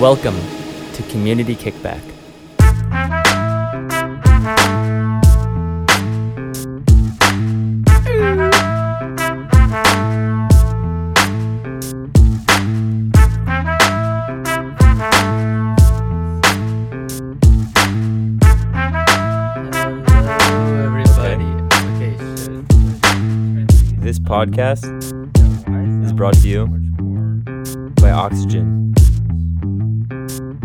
Welcome to Community Kickback. Hello, everybody. Okay, This podcast is brought to you by Oxygen.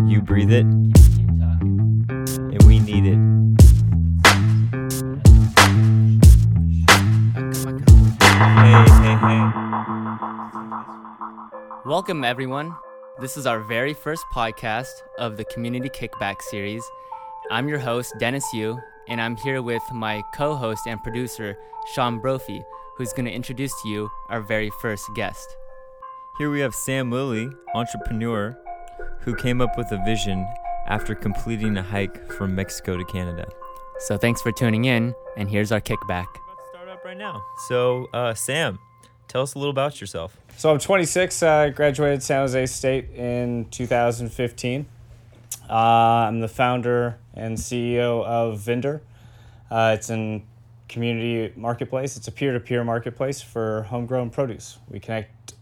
You breathe it, and we need it. Hey, hey, hey. Welcome, everyone. This is our very first podcast of the Community Kickback series. I'm your host, Dennis Yu, and I'm here with my co host and producer, Sean Brophy, who's going to introduce to you our very first guest. Here we have Sam Lilly, entrepreneur, who came up with a vision after completing a hike from Mexico to Canada. So thanks for tuning in, and here's our kickback. About to start up right now. So, uh, Sam, tell us a little about yourself. So I'm 26. Uh, graduated San Jose State in 2015. Uh, I'm the founder and CEO of Vendor. Uh, it's a community marketplace. It's a peer-to-peer marketplace for homegrown produce. We connect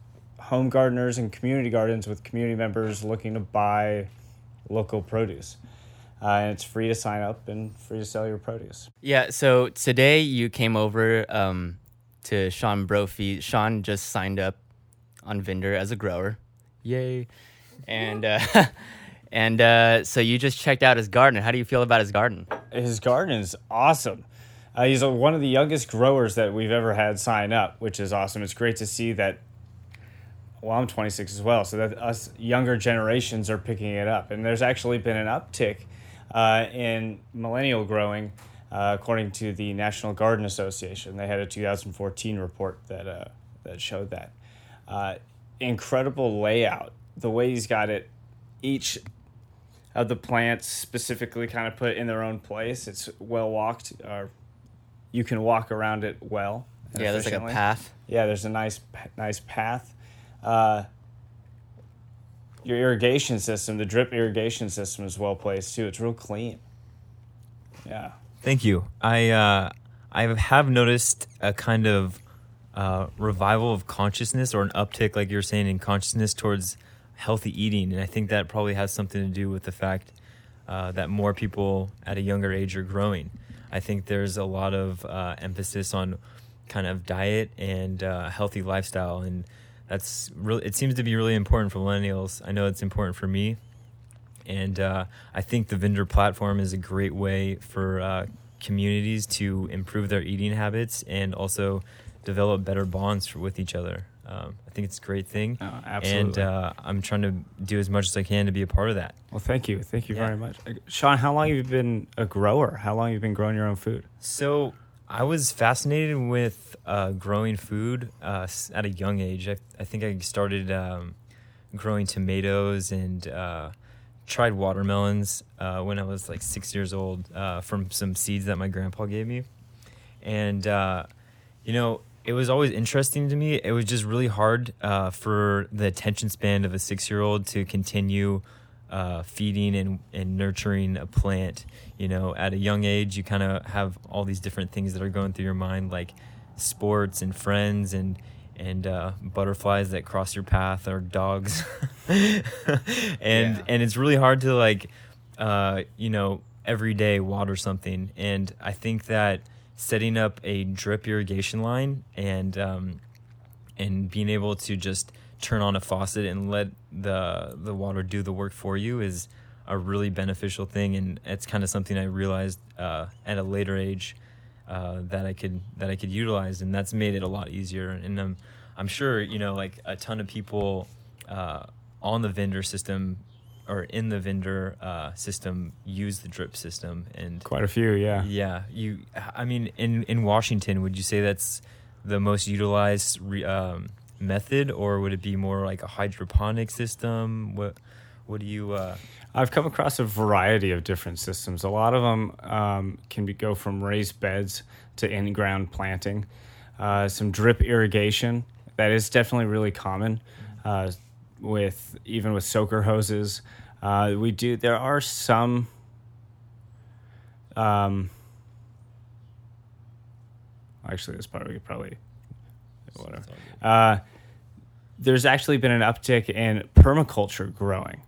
home gardeners and community gardens with community members looking to buy local produce. Uh, and it's free to sign up and free to sell your produce. Yeah, so today you came over um, to Sean Brophy. Sean just signed up on Vendor as a grower. Yay. And uh, and uh, so you just checked out his garden. How do you feel about his garden? his garden is awesome. Uh, he's one of the youngest growers that we've ever had sign up, which is awesome. It's great to see that. Well, I'm 26 as well, so that us younger generations are picking it up, and there's actually been an uptick uh, in millennial growing, uh, according to the National Garden Association. They had a 2014 report that uh, that showed that. Uh, incredible layout, the way he's got it, each of the plants specifically kind of put in their own place. It's well walked. Or you can walk around it well. Yeah, there's like a path. Yeah, there's a nice nice path. Uh, your irrigation system, the drip irrigation system, is well placed too. It's real clean. Yeah. Thank you. I uh, I have noticed a kind of uh, revival of consciousness or an uptick, like you're saying, in consciousness towards healthy eating, and I think that probably has something to do with the fact uh, that more people at a younger age are growing. I think there's a lot of uh, emphasis on kind of diet and uh, healthy lifestyle, and that's really it seems to be really important for millennials. I know it's important for me, and uh, I think the vendor platform is a great way for uh, communities to improve their eating habits and also develop better bonds with each other. Um, I think it's a great thing, Oh, and uh, I'm trying to do as much as I can to be a part of that. well, thank you. Thank you Yeah. very much. Sean, how long have you been a grower? How long have you been growing your own food? So I was fascinated with uh, growing food uh, at a young age. I, I think I started um, growing tomatoes and uh, tried watermelons uh, when I was like six years old uh, from some seeds that my grandpa gave me. And, uh, you know, it was always interesting to me. It was just really hard for the attention span of a six year old to continue feeding and, and nurturing a plant. You know, at a young age, you kind of have all these different things that are going through your mind, like sports and friends and and uh, butterflies that cross your path or dogs, and Yeah. and it's really hard to like, uh, you know, every day water something. And I think that setting up a drip irrigation line and um, and being able to just turn on a faucet and let the the water do the work for you is a really beneficial thing and it's kind of something I realized uh, at a later age uh, that I could that I could utilize and that's made it a lot easier and I'm I'm sure you know like a ton of people uh, on the vendor system or in the vendor uh, system use the drip system and Quite a few, yeah. yeah, you. I mean, in in Washington, would you say that's the most utilized re, um, method, or would it be more like a hydroponic system? What What do you? Uh, I've come across a variety of different systems. A lot of them um, can be, go from raised beds to in ground planting. Uh, some drip irrigation that is definitely really common. Uh, with even with soaker hoses. Uh, we do. There are some. Um, actually, this part we could probably whatever. Uh, there's actually been an uptick in permaculture growing.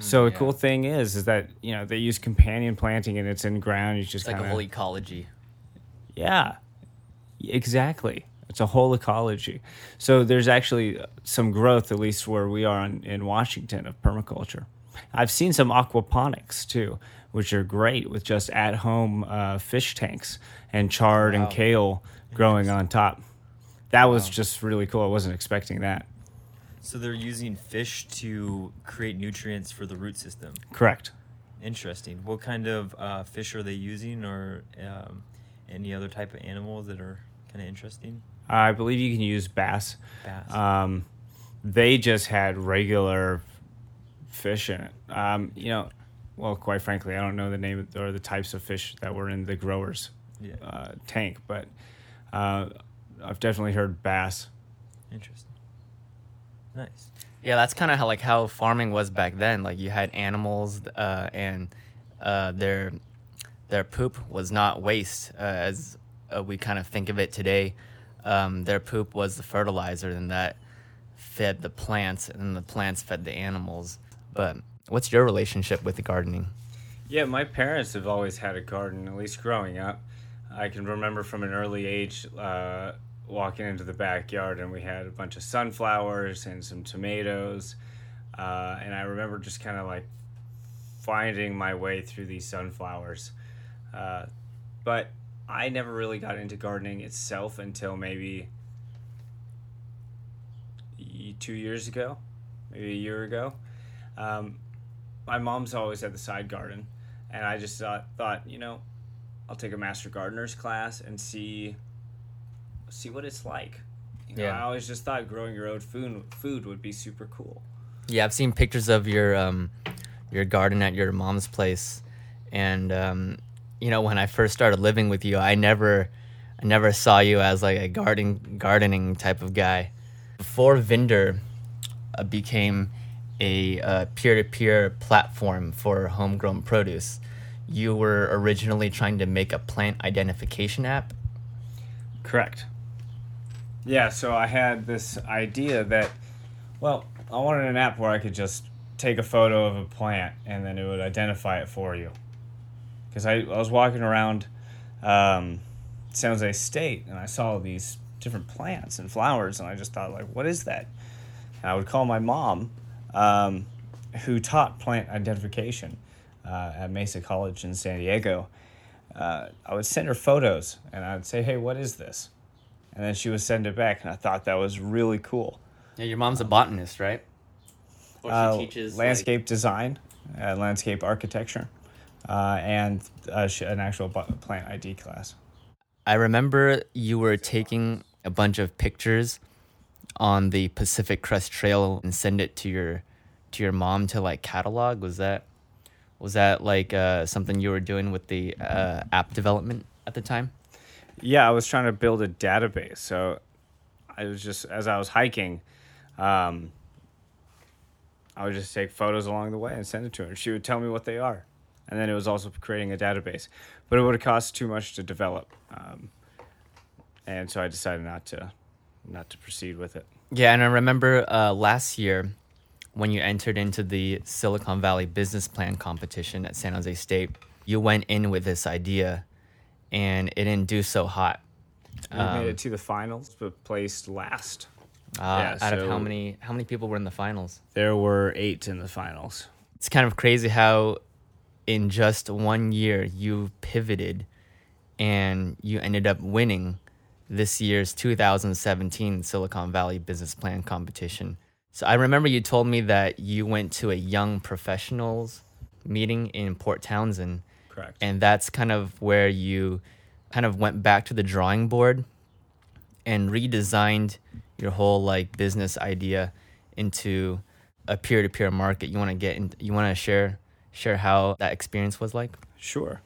So the yeah. cool thing is, is that you know they use companion planting and it's in ground. You just It's like a whole ecology. yeah, exactly. It's a whole ecology. So there's actually some growth, at least where we are in, in Washington, of permaculture. I've seen some aquaponics too, which are great with just at home uh, fish tanks and chard Wow. and kale growing on top. That was just really cool. I wasn't expecting that. So they're using fish to create nutrients for the root system. Correct. Interesting. What kind of uh, fish are they using, or um, any other type of animals that are kind of interesting? I believe you can use bass. Bass. Um, they just had regular fish in it. Um, you know, well, quite frankly, I don't know the name or the types of fish that were in the growers yeah. uh, tank, but uh, I've definitely heard bass. Interesting. Nice. Yeah, that's kind of how like how farming was back then. Like you had animals, uh, and uh, their their poop was not waste uh, as uh, we kind of think of it today. Um, their poop was the fertilizer, and that fed the plants, and the plants fed the animals. But what's your relationship with the gardening? Yeah, my parents have always had a garden, at least growing up. I can remember from an early age uh, walking into the backyard and we had a bunch of sunflowers and some tomatoes. Uh, and I remember just kind of like finding my way through these sunflowers. Uh, but I never really got into gardening itself until maybe two years ago, maybe a year ago. Um, my mom's always had the side garden, and I just thought, thought you know, I'll take a master gardener's class and see see what it's like. You know, Yeah. I always just thought growing your own food food would be super cool. Yeah, I've seen pictures of your um, your garden at your mom's place, and um, you know when I first started living with you, I never, I never saw you as like a garden gardening type of guy. Before Vinder uh, became a uh, peer-to-peer platform for homegrown produce, you were originally trying to make a plant identification app. Correct. Yeah, so I had this idea that, well, I wanted an app where I could just take a photo of a plant and then it would identify it for you. Because I, I was walking around um, San Jose State and I saw these different plants and flowers and I just thought, like, what is that? And I would call my mom, um, who taught plant identification uh, at Mesa College in San Diego. Uh, I would send her photos and I'd say, hey, what is this? And then she would send it back, and I thought that was really cool. Yeah, your mom's a botanist, right? Or she Uh, teaches like- landscape design, uh, landscape architecture, uh, and uh, sh- an actual bu- plant ID class. I remember you were taking a bunch of pictures on the Pacific Crest Trail and send it to your to your mom to like catalog. Was that was that like uh, something you were doing with the uh, app development at the time? Yeah, I was trying to build a database. So I was just, as I was hiking, um, I would just take photos along the way and send it to her. She would tell me what they are. And then it was also creating a database. But it would have cost too much to develop. Um, and so I decided not to not to proceed with it. Yeah, and I remember uh, last year when you entered into the Silicon Valley Business Plan competition at San Jose State, you went in with this idea, and it didn't do so hot. We made it to the finals, but placed last. Uh, Yeah, out of how many how many people were in the finals? There were eight in the finals. it's kind of crazy how in just one year you pivoted and you ended up winning this year's 2017 Silicon Valley Business Plan competition. So I remember you told me that you went to a young professionals meeting in Port Townsend Correct. and that's kind of where you kind of went back to the drawing board and redesigned your whole like business idea into a peer-to-peer market you want to get in you want to share share how that experience was like Sure.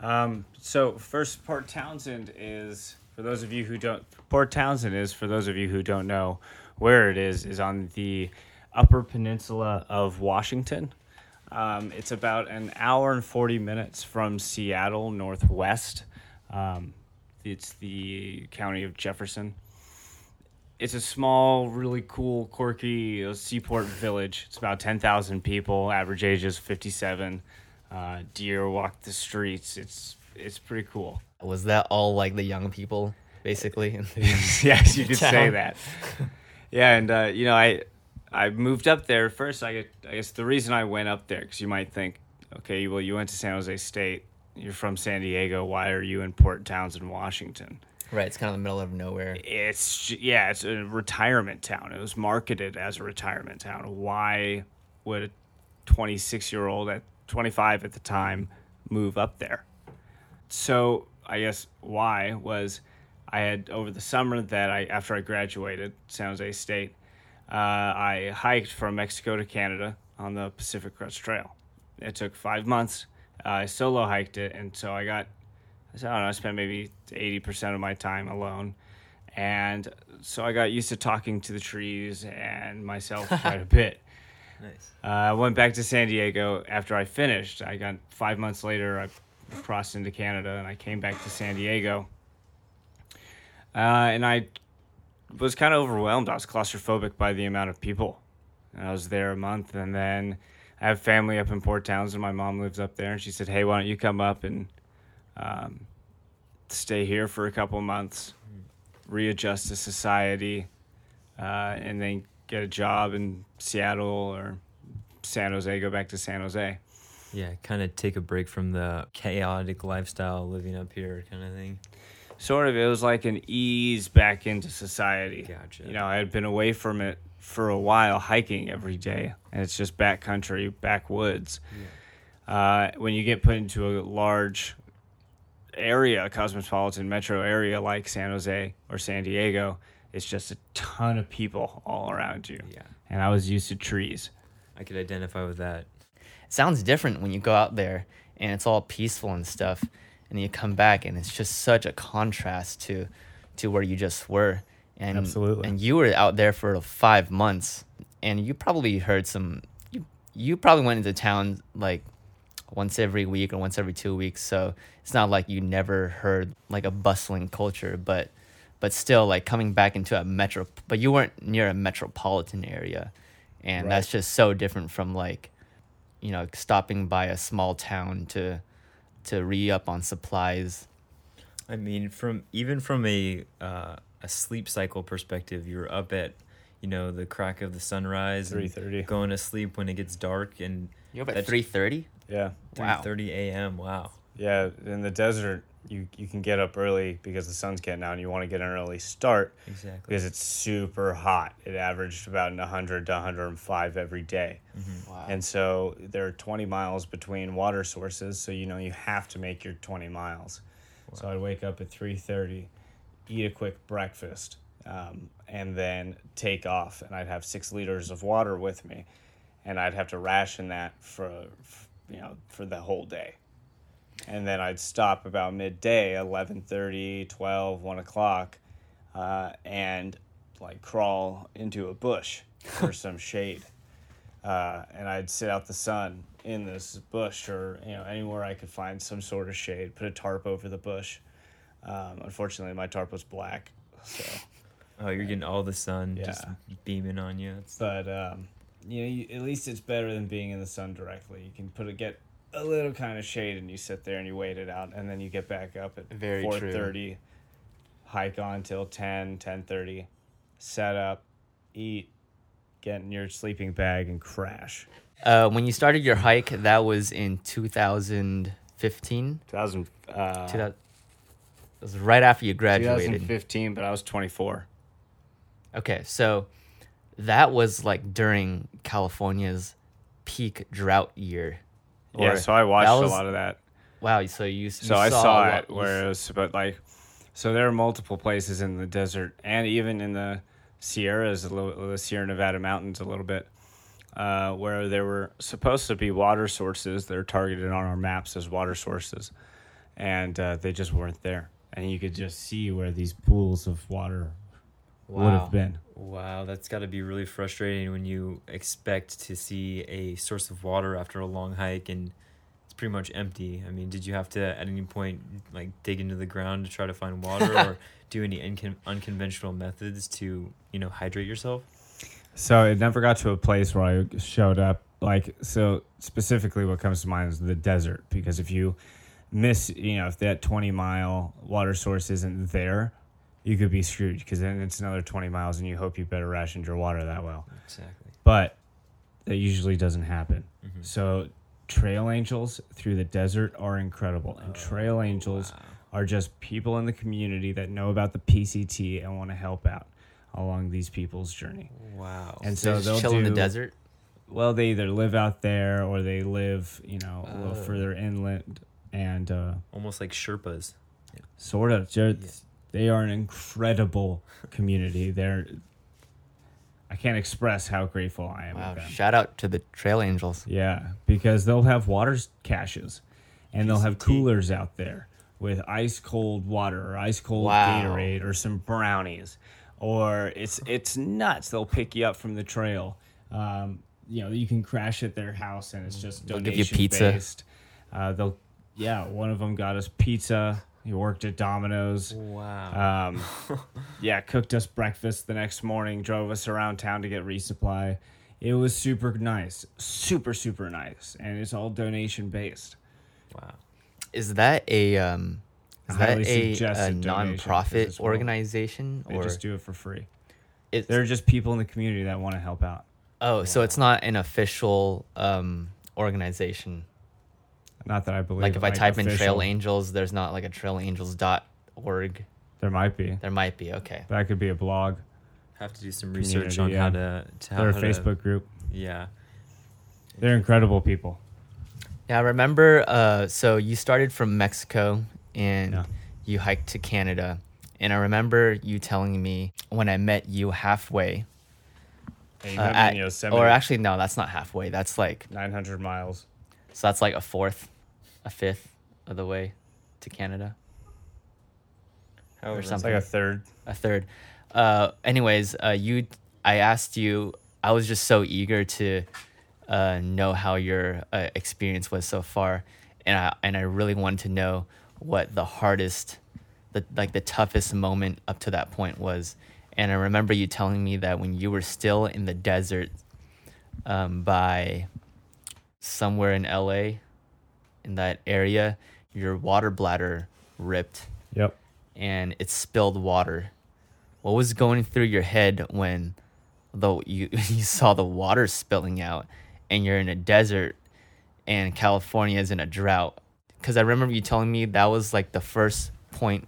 Um, so first, Port Townsend is for those of you who don't. Port Townsend is for those of you who don't know where it is. Is on the Upper Peninsula of Washington. Um, it's about an hour and 40 minutes from Seattle, northwest. Um, it's the county of Jefferson. It's a small, really cool, quirky uh, seaport village. It's about 10,000 people, average age is 57. Uh, deer walk the streets. It's, it's pretty cool. Was that all like the young people, basically? yes, you could say that. Yeah, and uh, you know, I I moved up there first. I I guess the reason I went up there because you might think, okay, well, you went to San Jose State. You're from San Diego. Why are you in Port Townsend, Washington? right, it's kind of the middle of nowhere. It's yeah, it's a retirement town. It was marketed as a retirement town. Why would a 26 year old at 25 at the time move up there? So I guess why was I had over the summer that I after I graduated San Jose State, uh, I hiked from Mexico to Canada on the Pacific Crest Trail. It took five months. I solo hiked it, and so I got I don't know, I spent maybe 80% of my time alone. And so I got used to talking to the trees and myself quite a bit. Nice. Uh, I went back to San Diego after I finished. I got five months later, I crossed into Canada and I came back to San Diego. Uh, and I was kind of overwhelmed. I was claustrophobic by the amount of people. And I was there a month and then I have family up in Port Townsend. My mom lives up there and she said, Hey, why don't you come up and um, stay here for a couple months, readjust to society, uh, and then get a job in Seattle or San Jose, go back to San Jose. Yeah, kind of take a break from the chaotic lifestyle living up here, kind of thing. Sort of, it was like an ease back into society. Gotcha. You know, I had been away from it for a while, hiking every day, and it's just backcountry, backwoods. Uh, when you get put into a large area, a cosmopolitan metro area like San Jose or San Diego, it's just a ton of people all around you. Yeah, And I was used to trees. I could identify with that. It sounds different when you go out there and it's all peaceful and stuff, and you come back and it's just such a contrast to to where you just were. And Absolutely. And you were out there for five months, and you probably heard some. You you probably went into town like once every week or once every two weeks. So it's not like you never heard like a bustling culture, but but still like coming back into a metro. But you weren't near a metropolitan area, and Right. that's just so different from like you know stopping by a small town to to re up on supplies. I mean, from even from a uh, a sleep cycle perspective, you're up at you know the crack of the sunrise, 3:30. going to sleep when it gets dark, and You're up at three thirty. Yeah. three Wow. thirty a.m. Wow. Yeah, in the desert, you, you can get up early because the sun's getting out and you want to get an early start Exactly. because it's super hot. It averaged about 100 to 105 every day. Wow. And so there are 20 miles between water sources, so you know you have to make your 20 miles. So I'd wake up at 3:30, eat a quick breakfast, um, and then take off. And I'd have six liters of water with me, and I'd have to ration that for, you know, for the whole day. And then I'd stop about midday, 11:30, 12, 1 o'clock, uh, and like crawl into a bush for some shade uh, and I'd sit out the sun in this bush or you know anywhere I could find some sort of shade. Put a tarp over the bush. Um, unfortunately, my tarp was black, so Oh, you're getting all the sun just Yeah. beaming on you. It's, but um, you know you, at least it's better than being in the sun directly. You can put a get a little kind of shade and you sit there and you wait it out, and then you get back up at Very four true. hike on till 10, 10.30, set up, eat, get in your sleeping bag, and crash. Uh, when you started your hike, that was in 2015. 2000, uh, 2000, it was right after you graduated. 2015, but I was 24. Okay, so that was like during California's peak drought year. Yeah, so I watched was- a lot of that. Wow, so you, you So I saw, saw lot- it where it was, but like, so there are multiple places in the desert and even in the Sierras, a little, the Sierra Nevada mountains, a little bit, uh, where there were supposed to be water sources that are targeted on our maps as water sources, and uh, they just weren't there. And you could just see where these pools of water would have been. Wow, that's got to be really frustrating when you expect to see a source of water after a long hike and it's pretty much empty. I mean, did you have to at any point like dig into the ground to try to find water or do any uncon- unconventional methods to, you know, hydrate yourself? So it never got to a place where I showed up. Like, so specifically, what comes to mind is the desert. Because if you miss, you know, if that 20 mile water source isn't there, you could be screwed because then it's another 20 miles and you hope you better rationed your water that well. Exactly. But that usually doesn't happen. Mhm. So trail angels through the desert are incredible. And trail angels wow. are just people in the community that know about the PCT and want to help out along these people's journey. Wow. And so Just they'll chill do in the desert. well, they either live out there or they live, you know, a little Oh. further inland, and uh, Almost like Sherpas. sort of. They're, Yeah. They are an incredible community. They're. I can't express how grateful I am. Wow! Shout out to the Trail Angels. Yeah, because they'll have water caches, and they'll have coolers out there with ice cold water or ice cold Wow. Gatorade or some brownies, or it's it's nuts. They'll pick you up from the trail. Um, you know, you can crash at their house, and it's just They'll donation give you pizza. based. Uh, they'll, yeah. One of them got us pizza. He worked at Domino's. Wow. Um, yeah, cooked us breakfast the next morning, drove us around town to get resupply. It was super nice, super super nice, and it's all donation based. wow. Is that a um? Is that highly a, a suggested donation, 'cause non-profit organization They or just do it for free. it's, They're just people in the community that want to help out. oh, so it's not an official um organization. Not that I believe. Like if I type in Trail. Angels, there's not like a trailangels.org. there might be. There might be. Okay. That could be a blog. Have to do some research on yeah. how to, to how They're a how to- Facebook group. yeah. They're incredible people. Yeah, I remember. Uh, so you started from Mexico and Yeah. you hiked to Canada, and I remember you telling me when I met you halfway. And you uh, at- or actually, no, that's not halfway. That's like 900 miles. so. That's like a fourth, a fifth of the way to Canada. However, Or something. like a third. a third. Uh, anyways, uh, you, I asked you. I was just so eager to uh, know how your uh, experience was so far, and I and I really wanted to know what the hardest, the like the toughest moment up to that point was. And I remember you telling me that when you were still in the desert, um, by somewhere in LA, in that area, your water bladder ripped Yep. and it spilled water. What was going through your head when though you you saw the water spilling out and you're in a desert and California is in a drought? Cuz I remember you telling me that was like the first point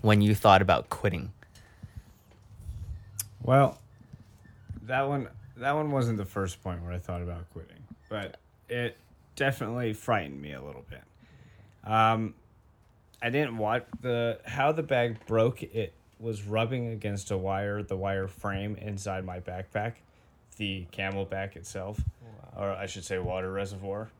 when you thought about quitting. Well, that one that one wasn't the first point where I thought about quitting, but it definitely frightened me a little bit. Um, I didn't watch the how the bag broke. It was rubbing against a wire, the wire frame inside my backpack, the CamelBak itself, or I should say water reservoir.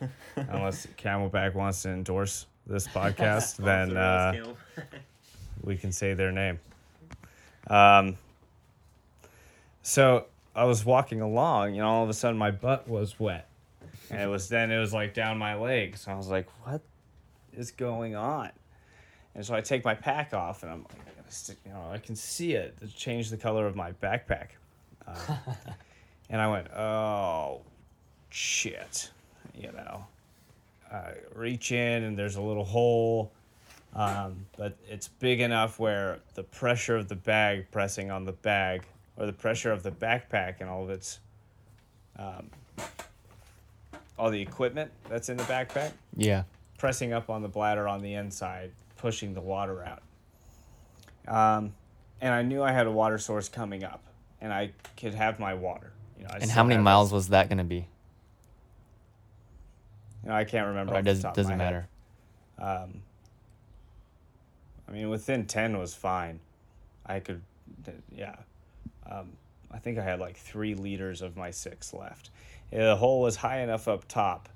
Unless CamelBak wants to endorse this podcast, then uh, we can say their name. Um, so I was walking along, and all of a sudden my butt was wet, and it was then it was like down my legs. And I was like, "What is going on?" And so I take my pack off, and I'm like, I gotta stick, you know, I can see it. It changed the color of my backpack, uh, and I went, "Oh, shit," you know. I reach in, and there's a little hole um, but it's big enough where the pressure of the bag pressing on the bag or the pressure of the backpack and all of its um, all the equipment that's in the backpack Yeah. pressing up on the bladder on the inside pushing the water out um, and i knew i had a water source coming up and i could have my water you know, I And how many miles this- was that going to be? you know, i can't remember Or it does, doesn't matter. Um, I mean, within 10 was fine. I could, yeah. Um, I think I had like three liters of my six left. Yeah, The hole was high enough up top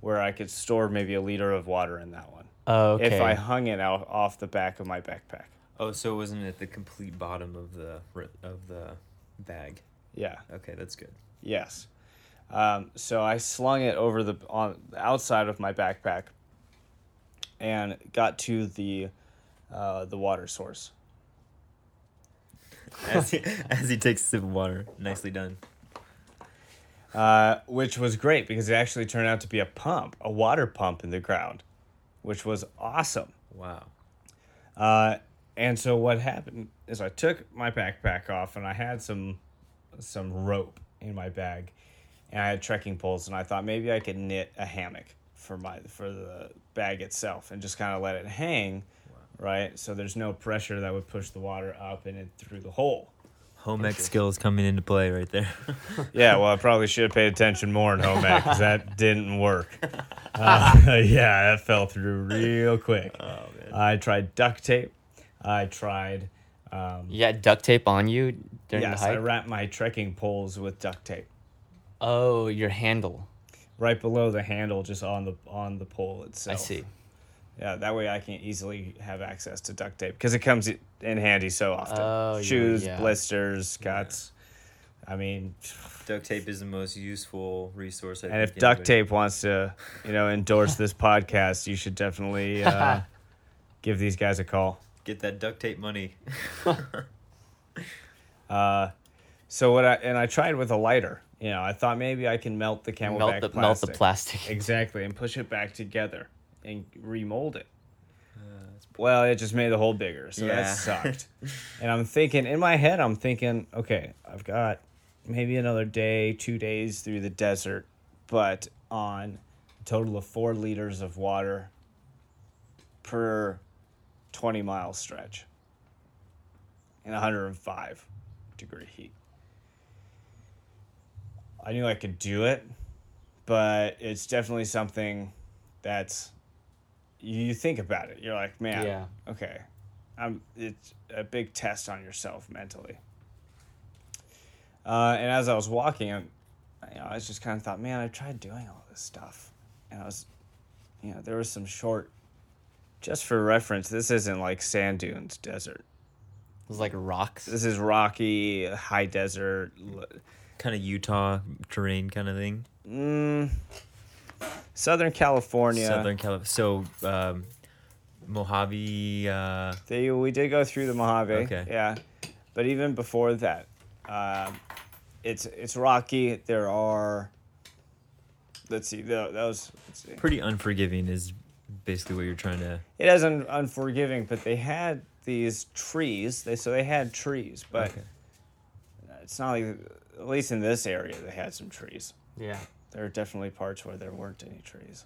where I could store maybe a liter of water in that one. Oh, okay. If I hung it out off the back of my backpack. Oh, so it wasn't at the complete bottom of the of the bag. Yeah. Okay, that's good. Yes. Um, so I slung it over the on the outside of my backpack, and got to the uh, the water source. As he, as he takes a sip of water, nicely done. Uh, which was great because it actually turned out to be a pump, a water pump in the ground, which was awesome. Wow. Uh, and so what happened is I took my backpack off and I had some some rope in my bag, and I had trekking poles, and I thought maybe I could knit a hammock for my for the bag itself and just kind of let it hang, right? So there's no pressure that would push the water up and in through the hole. Home ec skills coming into play right there. Yeah, well, I probably should have paid attention more in home ec because that didn't work. Uh, yeah, that fell through real quick. oh man. I tried duct tape. I tried. Um, You got duct tape on you during yes, the I hike. wrapped my trekking poles with duct tape oh, your handle. right below the handle, just on the on the pole itself. I see. Yeah, that way I can easily have access to duct tape because it comes in handy so often. Oh, Shoes, yeah. blisters, cuts. I mean, Duct tape is the most useful resource. I and if duct anybody- tape wants to, you know, endorse this podcast, you should definitely uh, give these guys a call. get that duct tape money. Uh, so what I and I tried with a lighter. You know, I thought maybe I can melt the Melt camelback the plastic. melt the plastic. Exactly, and push it back together and remold it. Uh, well, it just made the hole bigger, so Yeah. that sucked. and I'm thinking in my head, I'm thinking, okay, I've got maybe another day, two days through the desert, but on a total of four liters of water per 20 mile stretch in 105 degree heat. I knew I could do it, but it's definitely something that's you think about it. You're like, man, Yeah. okay, I'm. It's a big test on yourself mentally. Uh, and as I was walking, I, you know, I was just kind of thought, man, I tried doing all this stuff, and I was, you know, there was some short. Just for reference, this isn't like sand dunes desert. It was like rocks. This is rocky, high desert. kind of Utah terrain kind of thing. Mm, Southern California. Southern California. So, um, Mojave. Uh, They, we did go through the Mojave. Okay. Yeah, but even before that, um, it's it's rocky. There are. Let's see. tho- Those. Let's see. pretty unforgiving is basically what you're trying to. It isn't unforgiving, but they had these trees. They so they had trees, but Okay. it's not like at least in this area they had some trees. yeah. There are definitely parts where there weren't any trees.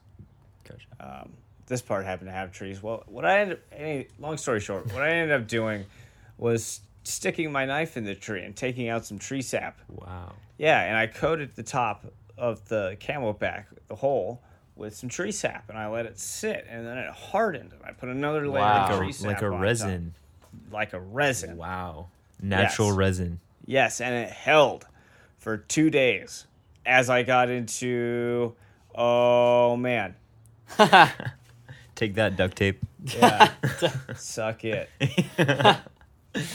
Gotcha. um, this part happened to have trees. Well, what I ended any long story short, what I ended up doing was sticking my knife in the tree and taking out some tree sap. Wow. Yeah, and I coated the top of the camelback, the hole, with some tree sap, and I let it sit, and then it hardened, and I put another layer Wow. of Like tree a, sap like a on top. resin. like a resin. Wow. Natural Yes. resin. Yes, and it held for two days as I got into. Oh man, Take that duct tape. yeah, suck it.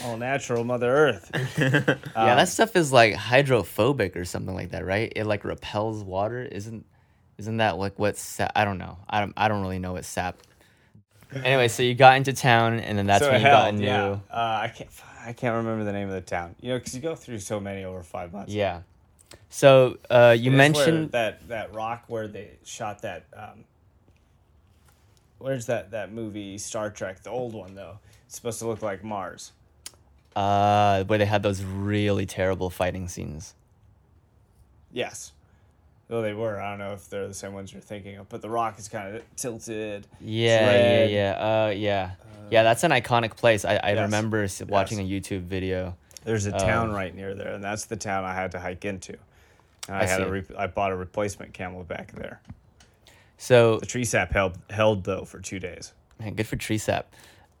All natural, Mother Earth. yeah, that stuff is like hydrophobic or something like that, right? It like repels water. Isn't isn't that like what sap? I don't know. I don't I don't really know what sap. Anyway, so you got into town, and then that's so when you hell, got a new. yeah. Uh, I can't. I can't remember the name of the town. You know, because you go through so many over five months. Yeah. So uh, you It mentioned that that rock where they shot that. Um, where's that that movie Star Trek, the old one though? It's supposed to look like Mars. uh, where they had those really terrible fighting scenes. Yes. Though they were, I don't know if they're the same ones you're thinking of, but the rock is kind of tilted. Yeah, yeah, yeah. Uh, yeah, yeah. That's an iconic place. I, I yes. remember watching a YouTube video. There's a town right near there, and that's the town I had to hike into. And I, I had a re- I bought a replacement camel back there. So The tree sap held held though for two days. Man, good for tree sap.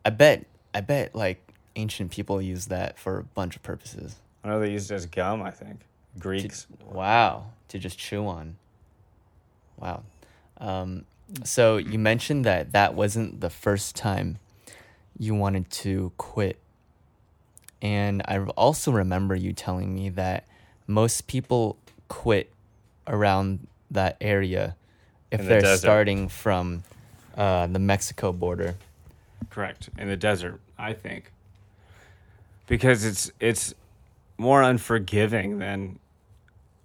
I bet I bet like ancient people used that for a bunch of purposes. I know they used it as gum. I think To- Greeks. wow, to just chew on. Wow. Um, so you mentioned that that wasn't the first time you wanted to quit. And I also remember you telling me that most people quit around that area if the they're desert. starting from uh, the Mexico border. Correct. In the desert, I think. Because it's it's more unforgiving than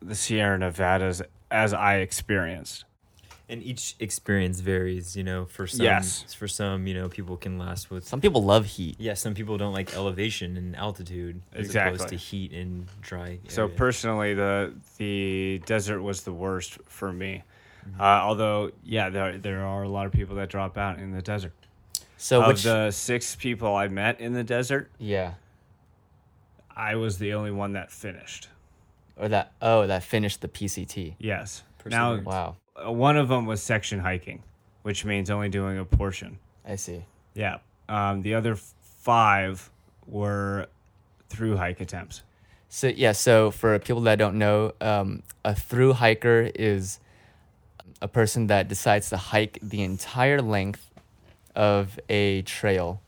the Sierra Nevadas as I experienced. And each experience varies, you know. For some, Yes. for some, you know, people can last with. Some people love heat. Yeah, some people don't like elevation and altitude as Exactly. opposed to heat and dry. So personally, the the desert was the worst for me. Uh, although, yeah, there there are a lot of people that drop out in the desert. So of which the six people I met in the desert, yeah, I was the only one that finished. or that oh that finished the PCT. Yes. Now, Wow, one of them was section hiking, which means only doing a portion. I see. Yeah. Um, the other five were through hike attempts. So yeah, so for people that don't know, um, a through hiker is a person that decides to hike the entire length of a trail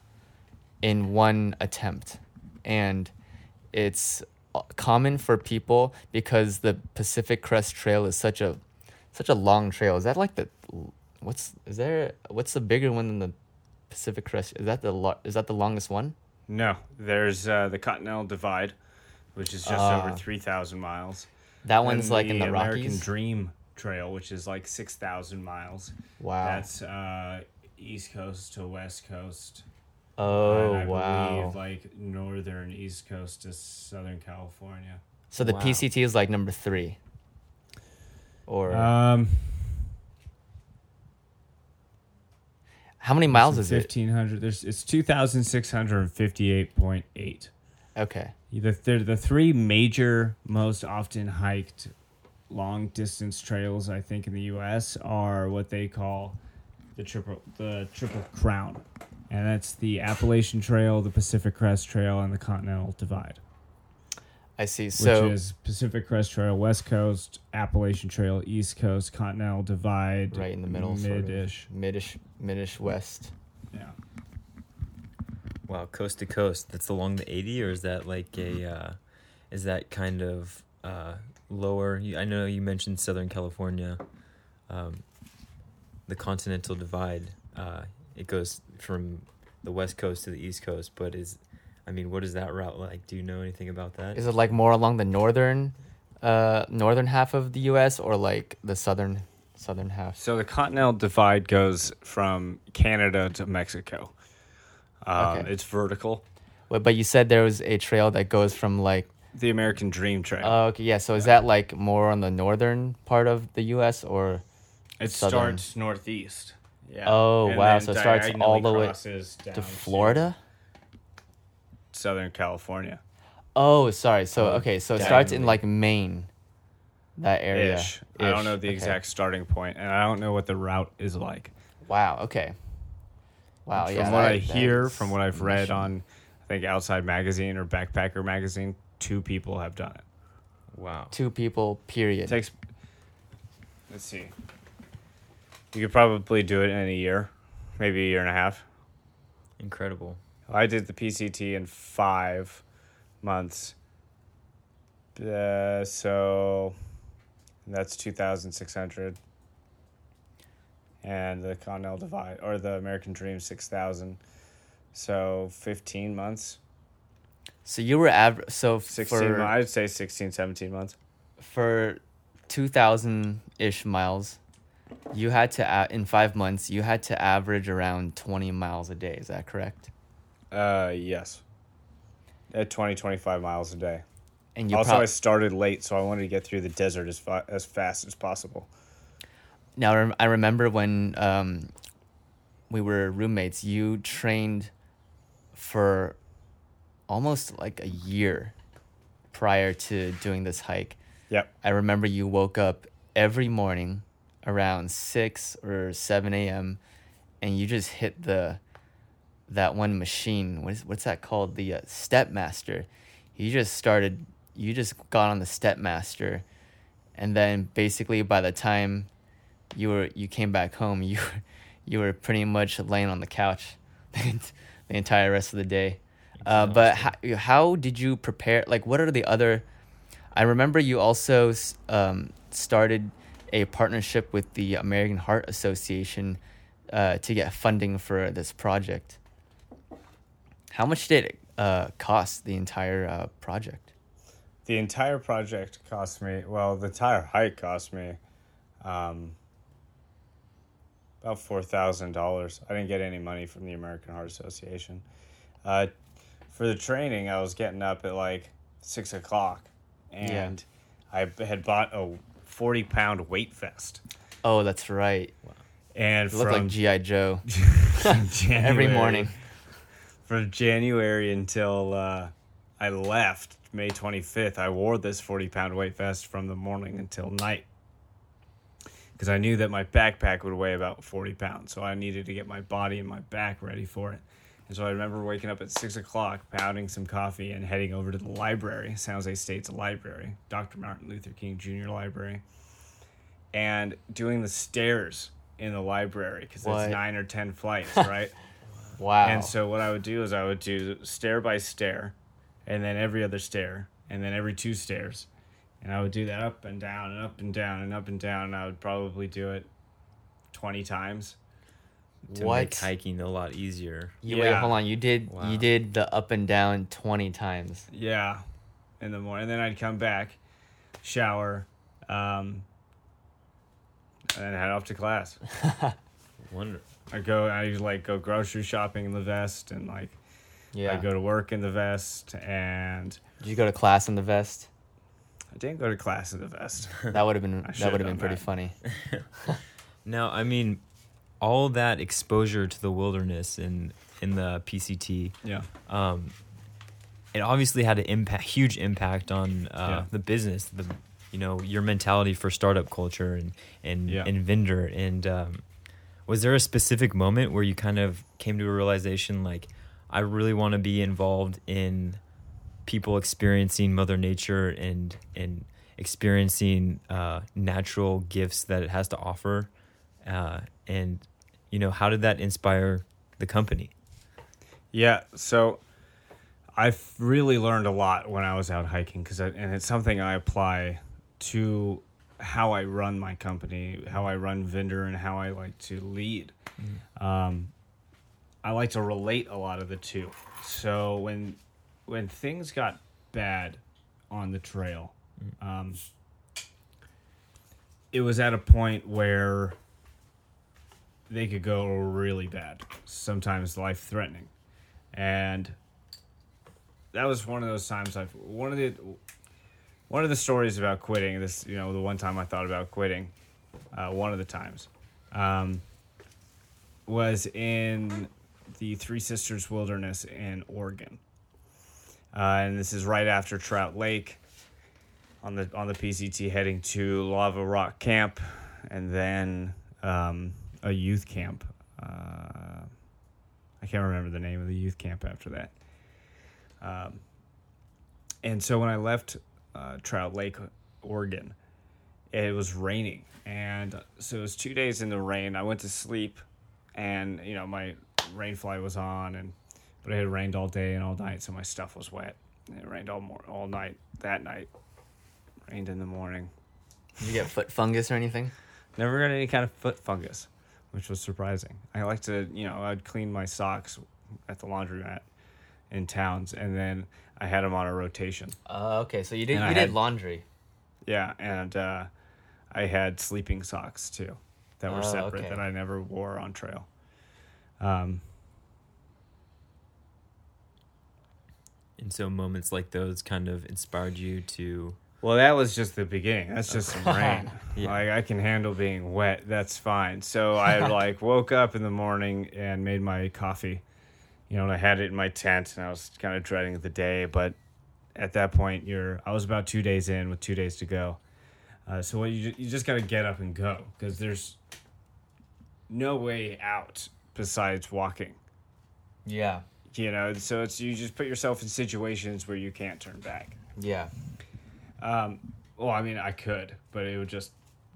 in one attempt, and it's uh, common for people because the Pacific Crest Trail is such a such a long trail. Is that like the what's is there what's the bigger one than the Pacific Crest? Is that the lo- is that the longest one? No, there's uh, the Continental Divide, which is just Ah. over 3,000 miles. That one's And like in the American Rockies. Dream Trail, which is like 6,000 miles. Wow. That's uh, East Coast to West Coast. oh and I wow. Believe, like northern East Coast to Southern California. So the Wow. PCT is like number three. Or Um, how many miles is it? 1,500. There's, it's 2,658.8. Okay. The, the, the three major, most often hiked long distance trails, I think, in the U.S. are what they call the triple the triple crown, and that's the Appalachian Trail, the Pacific Crest Trail, and the Continental Divide. I see. Which So is Pacific Crest Trail, West Coast, Appalachian Trail, East Coast, Continental Divide, right in the middle, sort of. mid-ish. midish, midish west. Yeah. Wow, coast to coast. That's along the 80, or is that like a, uh, is that kind of uh, lower? I know you mentioned Southern California, um, the Continental Divide. Uh, it goes from the west coast to the east coast, but is, I mean, what is that route like? Do you know anything about that? Is it like more along the northern, uh, northern half of the U.S. or like the southern, southern half? So the Continental Divide goes from Canada to Mexico. Um, Okay. It's vertical. Wait, but you said there was a trail that goes from like. The American Dream Trail. Oh, okay, yeah. So is that like more on the northern part of the U.S. or? it southern. starts northeast. Yeah. Oh, And wow, so it starts all the way To Florida? Southern California. Oh, sorry. So Oh, okay, so it starts in like Maine, that area. Ish. I don't know the okay. exact starting point, and I don't know what the route is like. Wow. Okay. Wow. from yeah. what that- I hear, is from what I've read mission. on, I think Outside Magazine or Backpacker Magazine, two people have done it. wow. two people. Period. It takes. Let's see. You could probably do it in a year, maybe a year and a half. Incredible. I did the PCT in five months. Uh, so that's 2,600. And the Continental Divide, or the American Dream, 6,000. So 15 months. so you were average. So 16 for. I'd say 16, 17 months. for two thousand ish miles, you had to in five months you had to average around twenty miles a day. Is that correct? Uh, yes. At 20, 25 miles a day. And you also, prob- I started late, so I wanted to get through the desert as, fa- as fast as possible. Now I remember when um, we were roommates. You trained for almost like a year prior to doing this hike. Yep. I remember you woke up every morning around six or seven a.m. and you just hit the that one machine. What is what's that called? The uh, Stepmaster. You just started. You just got on the Stepmaster, and then basically by the time you were you came back home, you were, you were pretty much laying on the couch the entire rest of the day. Uh, but how, how did you prepare? Like, what are the other? I remember you also um, started a partnership with the American Heart Association uh, to get funding for this project. How much did it uh, cost the entire uh, project? The entire project cost me, well, the entire hike cost me um, about $4,000. I didn't get any money from the American Heart Association. Uh, for the training, I was getting up at like 6 o'clock and I had bought a 40 pound weight vest. Oh, that's right. And You look from like GI Joe every morning. From January until uh, I left May 25th, I wore this 40 pound weight vest from the morning until night. Because I knew that my backpack would weigh about 40 pounds. So I needed to get my body and my back ready for it. And so I remember waking up at 6 o'clock, pounding some coffee, and heading over to the library, San Jose State's library, Dr. Martin Luther King Jr. Library, and doing the stairs in the library because it's nine or 10 flights, right? Wow. And so what I would do is I would do stair by stair, and then every other stair, and then every two stairs, and I would do that up and down and up and down and up and down. And I would probably do it twenty times. to what? make hiking a lot easier. You wait, hold on. You did Wow. you did the up and down twenty times. Yeah, in the morning. And then I'd come back, shower, um, and then head off to class. Wonder. I go. I like go grocery shopping in the vest, and like Yeah. I go to work in the vest, and Did you go to class in the vest? I didn't go to class in the vest. That would have been that would have been pretty that. funny. Now, I mean, all that exposure to the wilderness in in the PCT, yeah. um, it obviously had an impact, huge impact on uh, Yeah. the business, the you know your mentality for startup culture and and Yeah. and vendor. And um, was there a specific moment where you kind of came to a realization like, I really want to be involved in people experiencing Mother Nature and and experiencing uh, natural gifts that it has to offer, uh, and you know how did that inspire the company? Yeah, so I've really learned a lot when I was out hiking because and it's something I apply to how I run my company, how I run vendor, and how I like to lead. Um, I like to relate a lot of the two. So when when things got bad on the trail, um, it was at a point where they could go really bad, sometimes life threatening and that was one of those times I've one of the one of the stories about quitting. This you know the one time I thought about quitting, uh, one of the times, um, was in the Three Sisters Wilderness in Oregon, uh, and this is right after Trout Lake. On the on the PCT heading to Lava Rock Camp, and then um, a youth camp. Uh, I can't remember the name of the youth camp after that. Um, and so when I left uh, Trout Lake, Oregon, it was raining, and so it was two days in the rain. I went to sleep, and you know my rain fly was on, and but it had rained all day and all night, so my stuff was wet. And it rained all mor- all night that night. Rained in the morning. Did you get foot fungus or anything? Never got any kind of foot fungus, which was surprising. I like to, you know, I'd clean my socks at the laundromat in towns, and then I had them on a rotation. Uh, okay, so you did And you I did had- laundry. Yeah, and uh, I had sleeping socks too, that were Oh, separate okay. that I never wore on trail. Um, And so moments like those kind of inspired you to well, that was just the beginning. That's just some rain. Yeah. Like I can handle being wet. That's fine. So I like woke up in the morning and made my coffee. You know, and I had it in my tent, and I was kind of dreading the day. But at that point, you're I was about two days in with two days to go. Uh, so what you you just got to get up and go because there's no way out besides walking. Yeah. You know, so it's you just put yourself in situations where you can't turn back. Yeah. Um, well, I mean, I could, but it would just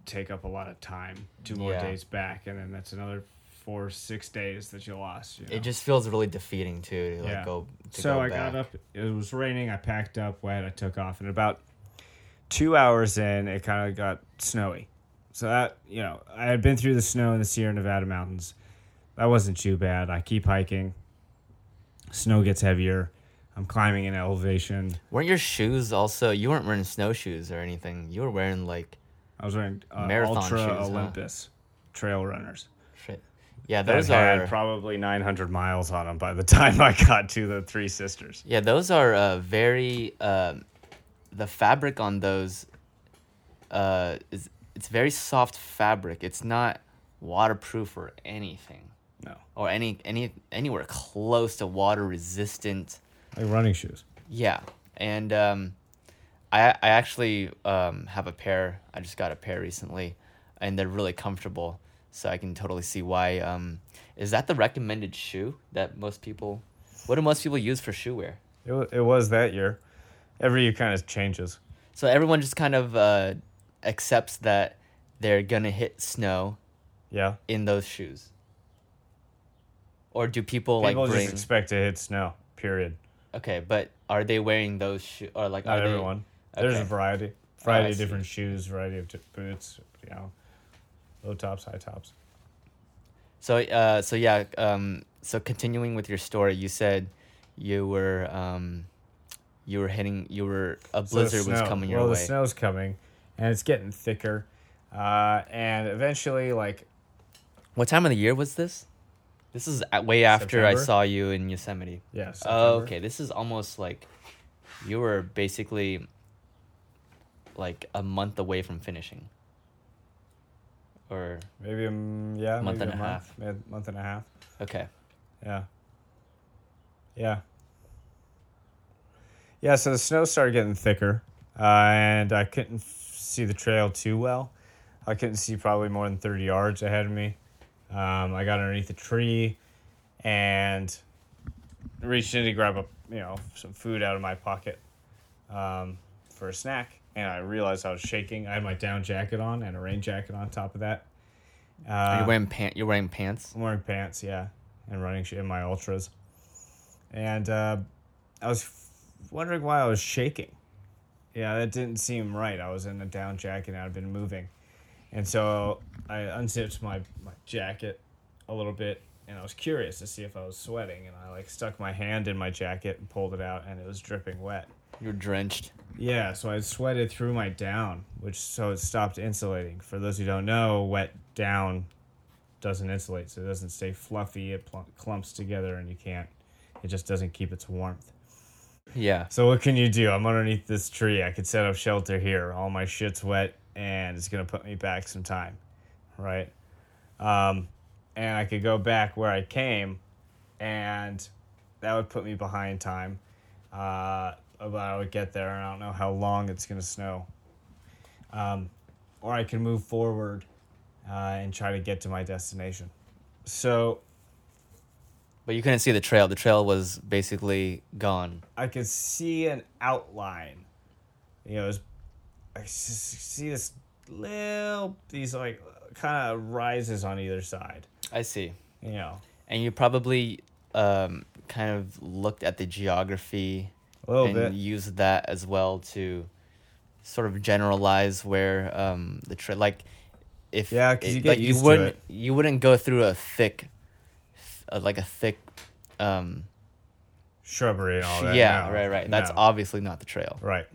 take up a lot of time. Two more Yeah. days back, and then that's another for six days that you lost. You know? It just feels really defeating too to like Yeah. go. To so go I back. got up. It was raining. I packed up wet. I took off, and about two hours in, it kind of got snowy. So that you know, I had been through the snow in the Sierra Nevada mountains. That wasn't too bad. I keep hiking. Snow gets heavier. I'm climbing in elevation. Weren't your shoes also? You weren't wearing snowshoes or anything. You were wearing like I was wearing uh, Marathon Altra shoes, huh? Olympus trail runners. Shit. Yeah, That those had are. probably 900 miles on them by the time I got to the Three Sisters. Yeah, those are uh, very. Um, the fabric on those uh, is it's very soft fabric. It's not waterproof or anything, No, or any any anywhere close to water resistant. like running shoes. Yeah, and um, I I actually um, have a pair. I just got a pair recently, and they're really comfortable. So I can totally see why. Um, is that the recommended shoe that most people? What do most people use for shoe wear? It, it was that year. Every year kind of changes. So everyone just kind of uh, accepts that they're gonna hit snow Yeah. in those shoes. Or do people, People like bring? just expect to hit snow. Period. okay, but are they wearing those shoes or like Not are they- everyone. There's a Okay. variety. Variety of different shoes. Variety of t- boots. You know, low tops, high tops. So, uh, so yeah, um, so continuing with your story, you said you were, um, you were hitting, you were a So blizzard was coming your well, way. the snow's coming, and it's getting thicker, uh, and eventually, like What time of the year was this? This is way after I saw you in Yosemite. yeah. Oh, okay. This is almost like you were basically like a month away from finishing. Or Maybe a yeah, Month maybe and a month, mid- month and a half. okay. Yeah. Yeah. Yeah, so the snow started getting thicker, uh, and I couldn't f- see the trail too well. I couldn't see probably more than 30 yards ahead of me. Um, I got underneath a tree and reached in to grab a, you know, some food out of my pocket um, for a snack. And I realized I was shaking. I had my down jacket on and a rain jacket on top of that. Are Uh, you wearing pant? You're wearing pants. I'm wearing pants, yeah, and running shoes in my Altras, and uh, I was f- wondering why I was shaking. Yeah, that didn't seem right. I was in a down jacket and I'd been moving, and so I unzipped my my jacket a little bit, and I was curious to see if I was sweating, and I like stuck my hand in my jacket and pulled it out, and it was dripping wet. You're drenched. Yeah, so I sweated through my down, which so it stopped insulating. For those who don't know, wet down doesn't insulate, so it doesn't stay fluffy. It clumps together, and you can't. It just doesn't keep its warmth. Yeah. So what can you do? I'm underneath this tree. I could set up shelter here. All my shit's wet, and it's gonna put me back some time, right? Um, and I could go back where I came, and that would put me behind time. Uh, but I would get there, and I don't know how long it's gonna snow. Um, or I can move forward uh, and try to get to my destination. So But you couldn't see the trail. The trail was basically gone. I could see an outline. You know, it was, I see this little these like kind of rises on either side. I see. You know, And you probably um, kind of looked at the geography and bit. used that as well to sort of generalize where um, the trail, like if Yeah, you it- get like used you to wouldn't it. you wouldn't go through a thick, uh, like a thick, um, Shrubbery and all that. yeah, no, right, right. That's no. obviously not the trail. right.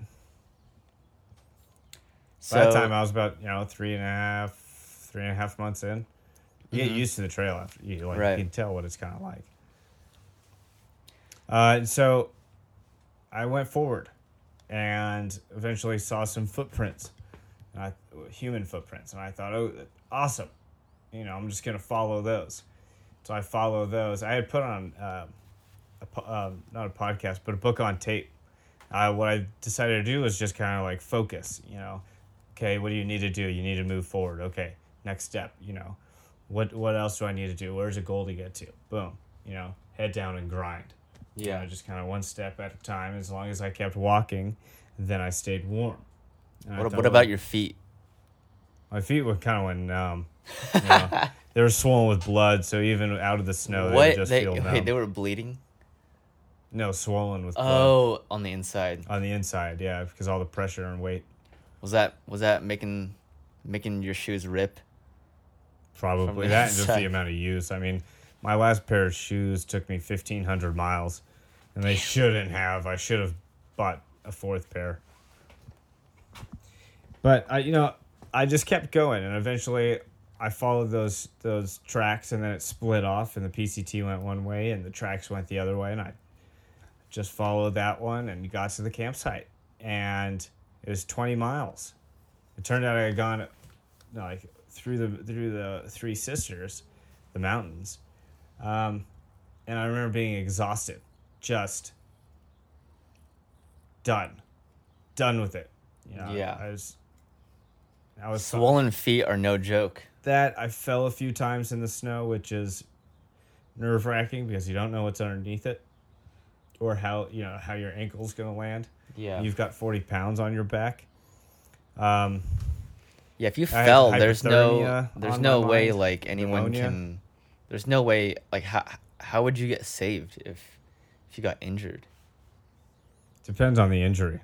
So By that time, I was about you know three and a half, three and a half months in. You get Mhm. used to the trail after you like Right. you can tell what it's kind of like. Uh, and so I went forward, and eventually saw some footprints, I, human footprints, and I thought, oh, awesome, you know, I'm just gonna follow those. So I follow those. I had put on uh, a um, not a podcast, but a book on tape. Uh, what I decided to do was just kind of like focus, you know. Okay, what do you need to do? You need to move forward. Okay, next step, you know. What what else do I need to do? Where's a goal to get to? Boom, you know, head down and grind. You yeah, know, just kind of one step at a time. As long as I kept walking, then I stayed warm. And what, what about your feet? My feet were kind of went numb. You know? they were swollen with blood, so even out of the snow, they would just They, feel numb. wait, they were bleeding? no, swollen with blood Oh, on the inside. on the inside. Yeah, because all the pressure and weight. Was that was that making making your shoes rip? Probably that, and just the amount of use. I mean, my last pair of shoes took me fifteen hundred miles, and they shouldn't have. I should have bought a fourth pair. But I, you know, I just kept going, and eventually, I followed those those tracks, and then it split off, and the PCT went one way, and the tracks went the other way, and I just followed that one, and got to the campsite, and it was twenty miles. It turned out I had gone like through the through the Three Sisters, the mountains, um, and I remember being exhausted, just done, done with it. You know, Yeah. I was. I was Swollen feet are no joke. that I fell a few times in the snow, which is nerve wracking because you don't know what's underneath it, or how you know how your ankle's gonna land. Yeah. You've got forty pounds on your back. Um, Yeah, if you I fell, there's no there's no way like anyone pneumonia. can there's no way like how how would you get saved if if you got injured? Depends on the injury.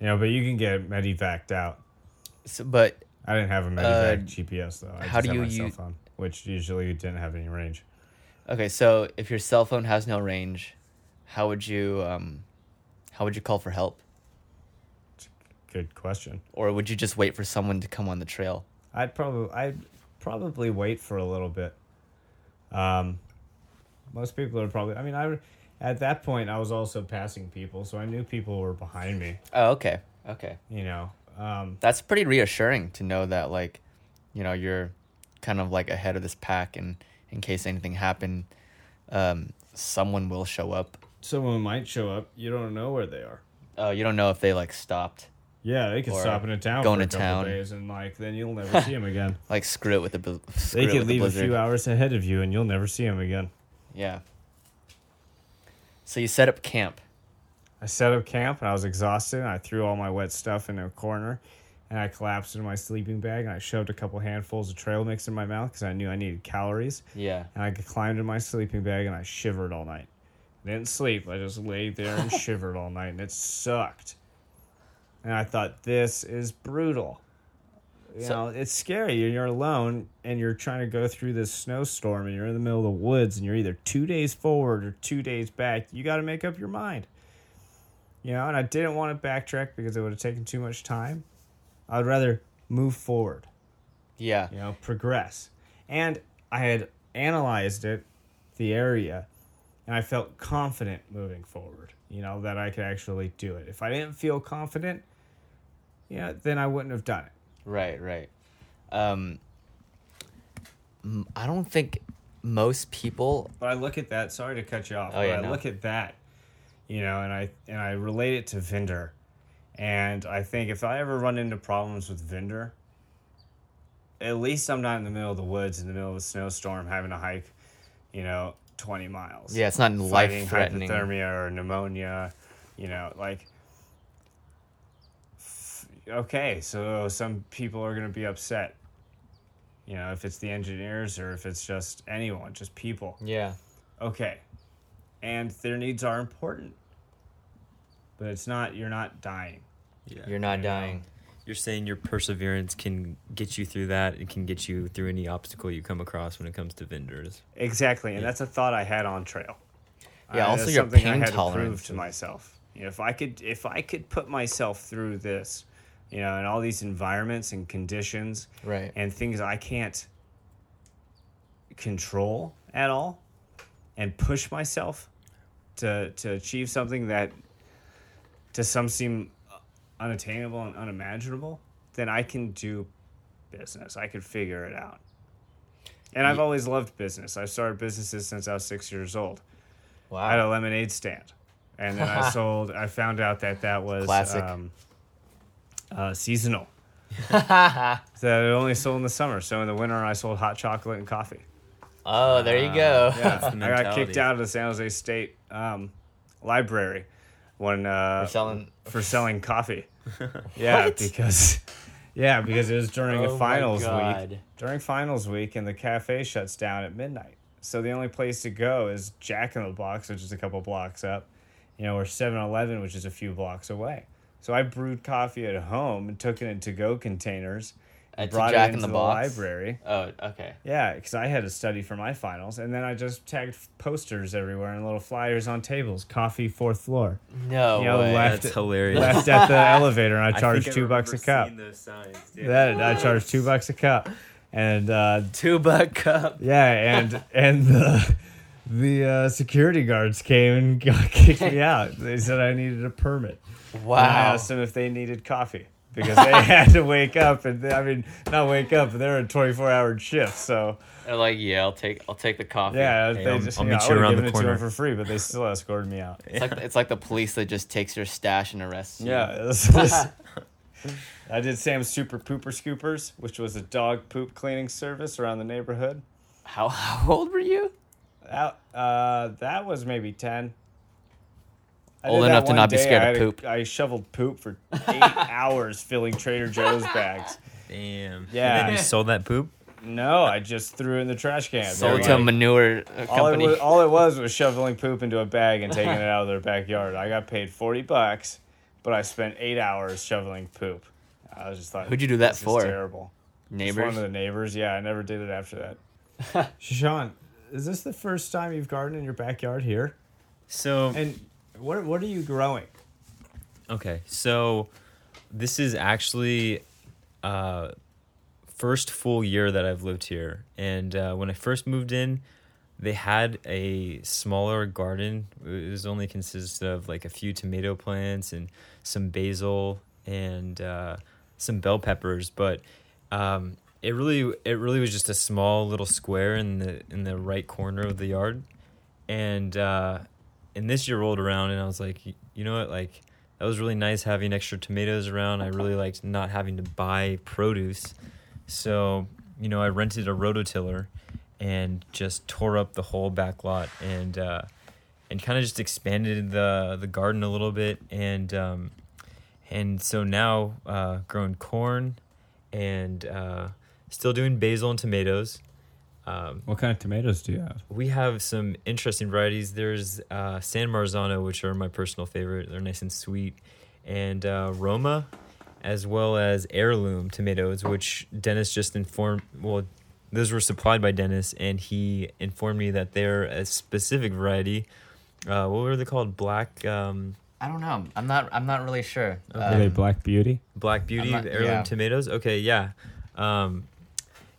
You know, but you can get medevaced out. So, but I didn't have a medevac Uh, GPS though. I how just do had you my use- cell phone, which usually didn't have any range. okay, so if your cell phone has no range, how would you um how would you call for help? Good question. Or would you just wait for someone to come on the trail? I'd probably I'd probably wait for a little bit. Um, most people are probably. I mean, I at that point I was also passing people, so I knew people were behind me. Oh, okay. Okay. You know, um, That's pretty reassuring to know that like, you know, you're kind of like ahead of this pack and in case anything happened, um, someone will show up. someone might show up. You don't know where they are. Oh, you don't know if they like stopped. Yeah, they could Or stop in a town going for a to couple town. days, and like then you'll never see them again. Like screw it with the bl- screw They it could with the leave a blizzard. few hours ahead of you, and you'll never see them again. Yeah. So you set up camp. I set up camp and I was exhausted. And I threw all my wet stuff in a corner and I collapsed into my sleeping bag and I shoved a couple handfuls of trail mix in my mouth because I knew I needed calories. Yeah. And I climbed in my sleeping bag and I shivered all night. I didn't sleep. I just laid there and shivered all night and it sucked. And I thought, this is brutal. You So- know, it's scary. You're alone and you're trying to go through this snowstorm and you're in the middle of the woods and you're either two days forward or two days back. You got to make up your mind. You know, and I didn't want to backtrack because it would have taken too much time. I'd rather move forward Yeah. you know, progress. And I had analyzed it, the area, and I felt confident moving forward, you know, that I could actually do it. If I didn't feel confident, know, then I wouldn't have done it. Right, right. Um, I don't think most people. But I look at that, sorry to cut you off, Oh, but yeah, I no. look at that, you know, and I and I relate it to Vinder. And I think if I ever run into problems with Vinder, at least I'm not in the middle of the woods in the middle of a snowstorm having to hike, you know, 20 miles. Yeah, it's not life threatening. hypothermia or pneumonia, you know, like. F- Okay, so some people are going to be upset. You know, if it's the engineers or if it's just anyone, just people. Yeah. Okay. And their needs are important. But it's not, you're not dying. Yeah. You're not You know. dying. You're saying your perseverance can get you through that. It can get you through any obstacle you come across when it comes to vendors. Exactly. And Yeah. that's a thought I had on trail. Yeah, Uh, also your something I pain had to prove tolerance to myself. You know, if I could, if I could put myself through this, you know, in all these environments and conditions Right. and things I can't control at all, and push myself to to achieve something that to some seem unattainable and unimaginable, then I can do business. I could figure it out. And I've always loved business. I've started businesses since I was six years old. I had a lemonade stand, and then I sold. I found out that that was Classic. Um, uh, seasonal. that it only sold in the summer. So in the winter, I sold hot chocolate and coffee. oh, there you go. Yeah, the I got kicked out of the San Jose State um, Library when uh, For selling- for selling coffee. Yeah, What? because Yeah, because it was during Oh a finals week. During finals week, and the cafe shuts down at midnight. So the only place to go is Jack in the Box, which is a couple blocks up, you know, or 7 Eleven, which is a few blocks away. So I brewed coffee at home and took it in to go containers. and At brought Jack it in the the, Box? library. Oh, okay. Yeah, because I had to study for my finals. And then I just tagged posters everywhere and little flyers on tables. Coffee, fourth floor. No You know, way. left- That's hilarious. Left at the elevator, and I I charged I two bucks a cup. seeing those signs, dude. That I charged two bucks a cup, and uh, Two buck cup. yeah, and and the the uh, security guards came and got, kicked me out. They said I needed a permit. And I Wow. asked them if they needed coffee because they had to wake up and I mean not wake up, but they're a twenty four hour shift. So They're like, yeah, I'll take, I'll take the coffee. yeah, Hey, they I'll- just I'll you meet I you around given the it to them corner. for free, but they still escorted me out. It's like it's like the police that just takes your stash and arrests you. Yeah, it was I did Sam's Super Pooper Scoopers, which was a dog poop cleaning service around the neighborhood. How, how old were you? That, uh, that was maybe 10. I Old enough to not be scared of poop. I shoveled poop for eight hours filling Trader Joe's bags. Damn. Yeah. And then you sold that poop? No, I just threw it in the trash can. Sold were to a manure uh, all it, company. was, all it was was shoveling poop into a bag and taking it out of their backyard. I got paid 40 bucks, but I spent eight hours shoveling poop. I was just like, Who'd you do that for? terrible. Just Neighbors. one of the neighbors. Yeah, I never did it after that. Sean, is this the first time you've gardened in your backyard here? So And what what are you growing? Okay, so this is actually uh first full year that I've lived here, and uh, when I first moved in, they had a smaller garden. It was only consisted of like a few tomato plants and some basil and uh, some bell peppers, but um, it really it really was just a small little square in the in the right corner of the yard, and uh, and this year rolled around and I was like, you know what, like that was really nice having extra tomatoes around. I really liked not having to buy produce. So, you know, I rented a rototiller and just tore up the whole back lot and uh, and kind of just expanded the the garden a little bit and um, and so now uh, growing corn and uh, still doing basil and tomatoes. Um, What kind of tomatoes do you have? we have some interesting varieties. There's uh, San Marzano, which are my personal favorite. They're nice and sweet, and uh, Roma, as well as heirloom tomatoes, which Dennis just informed. Well, those were supplied by Dennis, and he informed me that they're a specific variety. Uh, what were they called? Black, um, I don't know. I'm not. I'm not really sure. Are they Black Beauty? Black Beauty not- heirloom yeah. tomatoes. Okay, yeah. Um,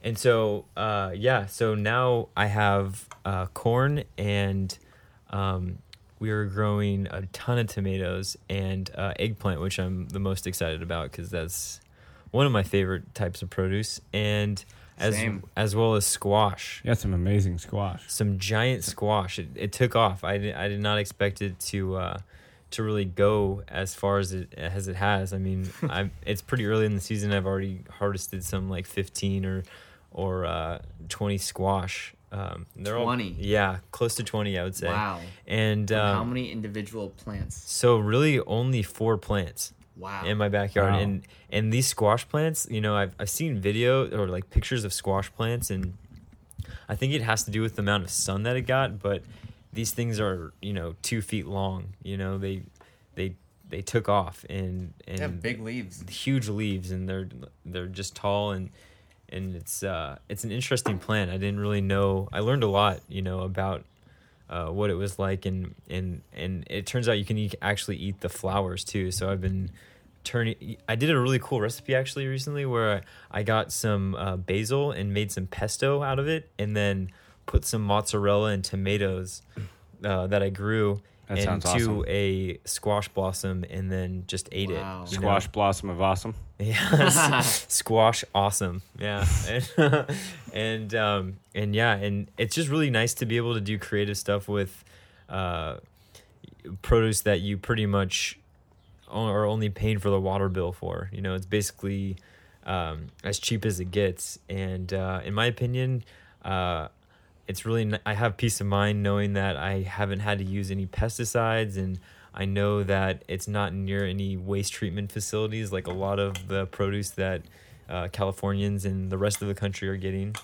and so uh, yeah, so now I have uh, corn and um, we are growing a ton of tomatoes and uh, eggplant, which I'm the most excited about because that's one of my favorite types of produce, and as Same. as well as squash You got some amazing squash. some giant squash. It, it took off. I did, I did not expect it to uh, to really go as far as it as it has. I mean, I'm it's pretty early in the season. I've already harvested some like fifteen or or uh, twenty squash. Um, they're 20? all yeah, close to twenty, I would say. Wow. And um, how many individual plants? So really, only four plants Wow. in my backyard Wow. and and these squash plants you know I've, I've seen video or like pictures of squash plants and i think it has to do with the amount of sun that it got but these things are you know two feet long you know they they they took off and and They have big leaves. huge leaves and they're they're just tall and and it's uh it's an interesting plant i didn't really know i learned a lot you know about uh, what it was like and and and it turns out you can eat, actually eat the flowers too. So i've been turning i did a really cool recipe actually recently where i, I got some uh, basil and made some pesto out of it and then put some mozzarella and tomatoes uh, that i grew That into awesome. a squash blossom and then just ate Wow. it you know? Squash blossom of awesome. Yeah, squash, awesome. Yeah, and and, um, and yeah, and it's just really nice to be able to do creative stuff with uh, produce that you pretty much are only paying for the water bill for. You know, it's basically um, as cheap as it gets, and uh, in my opinion. Uh, it's really I have peace of mind knowing that I haven't had to use any pesticides and I know that it's not near any waste treatment facilities like a lot of the produce that uh, Californians and the rest of the country are getting.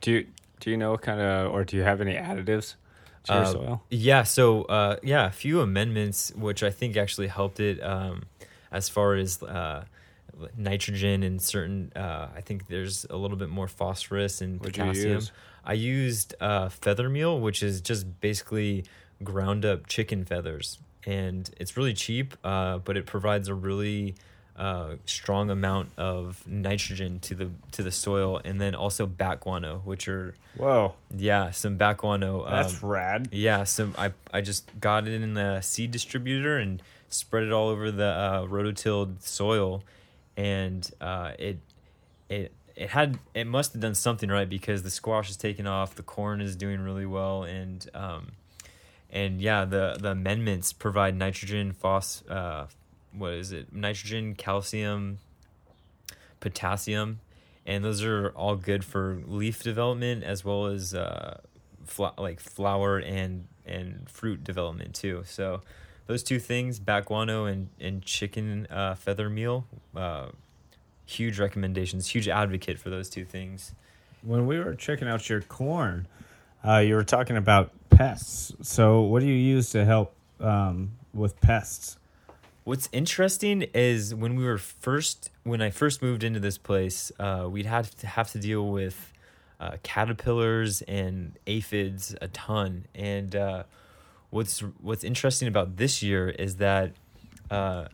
Do you do you know what kind of or do you have any additives to your Uh, soil? Yeah, so uh, yeah, a few amendments which I think actually helped it um, as far as uh, nitrogen and certain. Uh, I think there's a little bit more phosphorus and What'd potassium. use? I used uh, feather meal, which is just basically ground up chicken feathers, and it's really cheap, uh, but it provides a really uh, strong amount of nitrogen to the to the soil, and then also bat guano, which are Whoa, yeah some bat guano. that's um, rad. yeah, so I I just got it in the seed distributor and spread it all over the uh, rototilled soil, and uh, it it it had it must have done something right because the squash is taking off, the corn is doing really well, and um, and yeah, the the amendments provide nitrogen, phos, uh, what is it? Nitrogen, calcium, potassium, and those are all good for leaf development as well as uh, fla- like flower and and fruit development too. So those two things, bat guano and and chicken uh, feather meal, uh, huge recommendations. Huge advocate for those two things. When we were checking out your corn, uh, you were talking about pests. So, what do you use to help um, with pests? What's interesting is when we were first, when I first moved into this place, uh, we'd have to have to deal with uh, caterpillars and aphids a ton. And uh, what's what's interesting about this year is that, uh,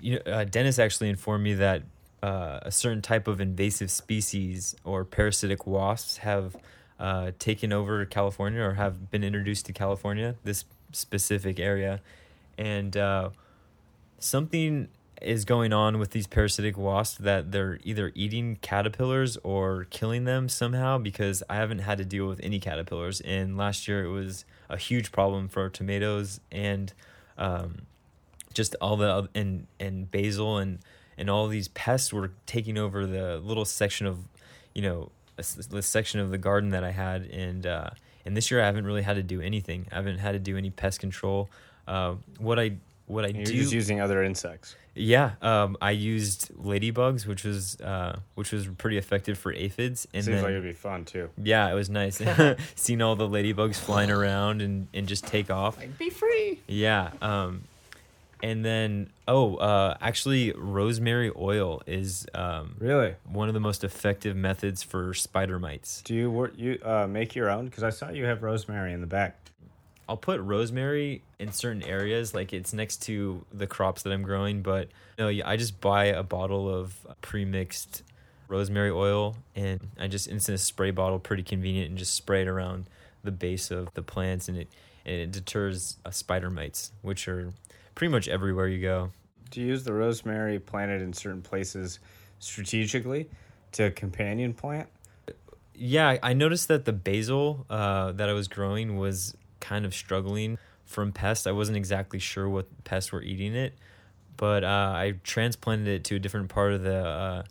you know, uh, Dennis actually informed me that uh, a certain type of invasive species or parasitic wasps have uh, taken over California or have been introduced to California, this specific area, and uh, something is going on with these parasitic wasps that they're either eating caterpillars or killing them somehow because I haven't had to deal with any caterpillars. And last year it was a huge problem for tomatoes and um, just all the and and basil and and all these pests were taking over the little section of you know the section of the garden that I had and uh, and this year I haven't really had to do anything. I haven't had to do any pest control. Uh, what I what I You're do just using other insects. Yeah, um, I used ladybugs, which was uh, which was pretty effective for aphids. And Seems then, like it'd be fun too. yeah, it was nice seeing all the ladybugs flying around and, and just take off. be free. Yeah, um, and then oh, uh, actually, rosemary oil is um, Really? one of the most effective methods for spider mites. Do you you uh, make your own? Because I saw you have rosemary in the back. I'll put rosemary in certain areas, like it's next to the crops that I'm growing. But no, yeah, I just buy a bottle of pre-mixed rosemary oil, and I just it's in a spray bottle, pretty convenient, and just spray it around the base of the plants, and it and it deters uh, spider mites, which are pretty much everywhere you go. Do you use the rosemary planted in certain places strategically to companion plant? yeah, I noticed that the basil uh, that I was growing was kind of struggling from pests. I wasn't exactly sure what pests were eating it, but uh, I transplanted it to a different part of the uh,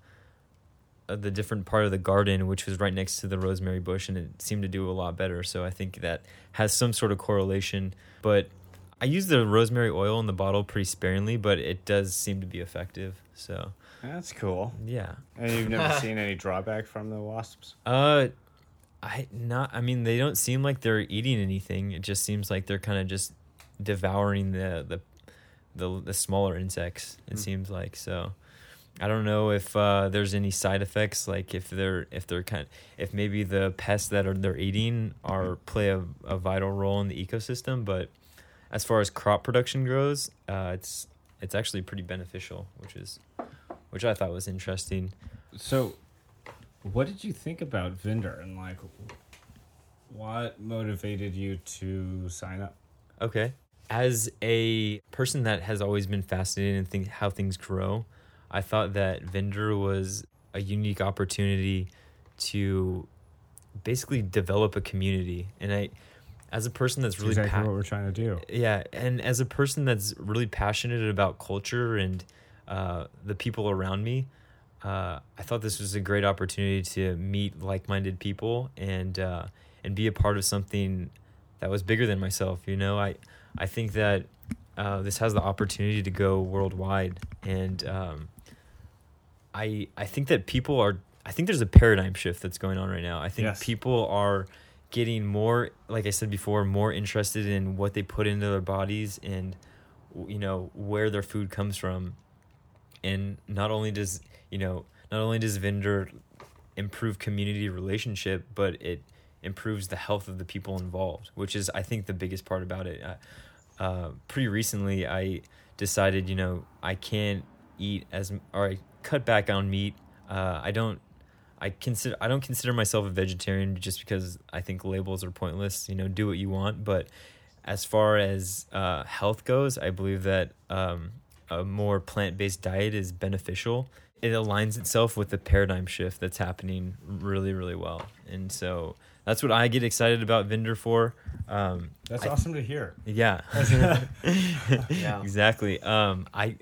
the different part of the garden, which was right next to the rosemary bush, and it seemed to do a lot better. So I think that has some sort of correlation. But I use the rosemary oil in the bottle pretty sparingly, but it does seem to be effective. So That's cool. yeah. And you've never seen any drawback from the wasps? Uh, I not. I mean, they don't seem like they're eating anything. It just seems like they're kind of just devouring the the the, the smaller insects. It Mm. seems like so. I don't know if uh, there's any side effects, like if they're if they're kind if maybe the pests that are they're eating are play a, a vital role in the ecosystem. But as far as crop production goes, uh, it's it's actually pretty beneficial, which is which I thought was interesting. So, what did you think about Vendor and like what motivated you to sign up? Okay. As a person that has always been fascinated in think how things grow, I thought that Vendor was a unique opportunity to basically develop a community. And I, as a person that's really exactly pa- what we're trying to do. yeah, and as a person that's really passionate about culture and uh, the people around me, uh, I thought this was a great opportunity to meet like-minded people and uh, and be a part of something that was bigger than myself. You know, I I think that uh, this has the opportunity to go worldwide, and um, I I think that people are. I think there's a paradigm shift that's going on right now. I think Yes. people are getting more, like I said before, more interested in what they put into their bodies and you know where their food comes from and not only does you know not only does vendor improve community relationship but it improves the health of the people involved which is i think the biggest part about it uh, uh, pretty recently i decided you know i can't eat as or i cut back on meat uh, i don't I consider I don't consider myself a vegetarian just because I think labels are pointless. You know, do what you want. But as far as uh, health goes, I believe that um, a more plant based diet is beneficial. It aligns itself with the paradigm shift that's happening really, really well. And so that's what I get excited about Vendor for. Um, That's I- awesome to hear. yeah. Yeah. exactly. Um, I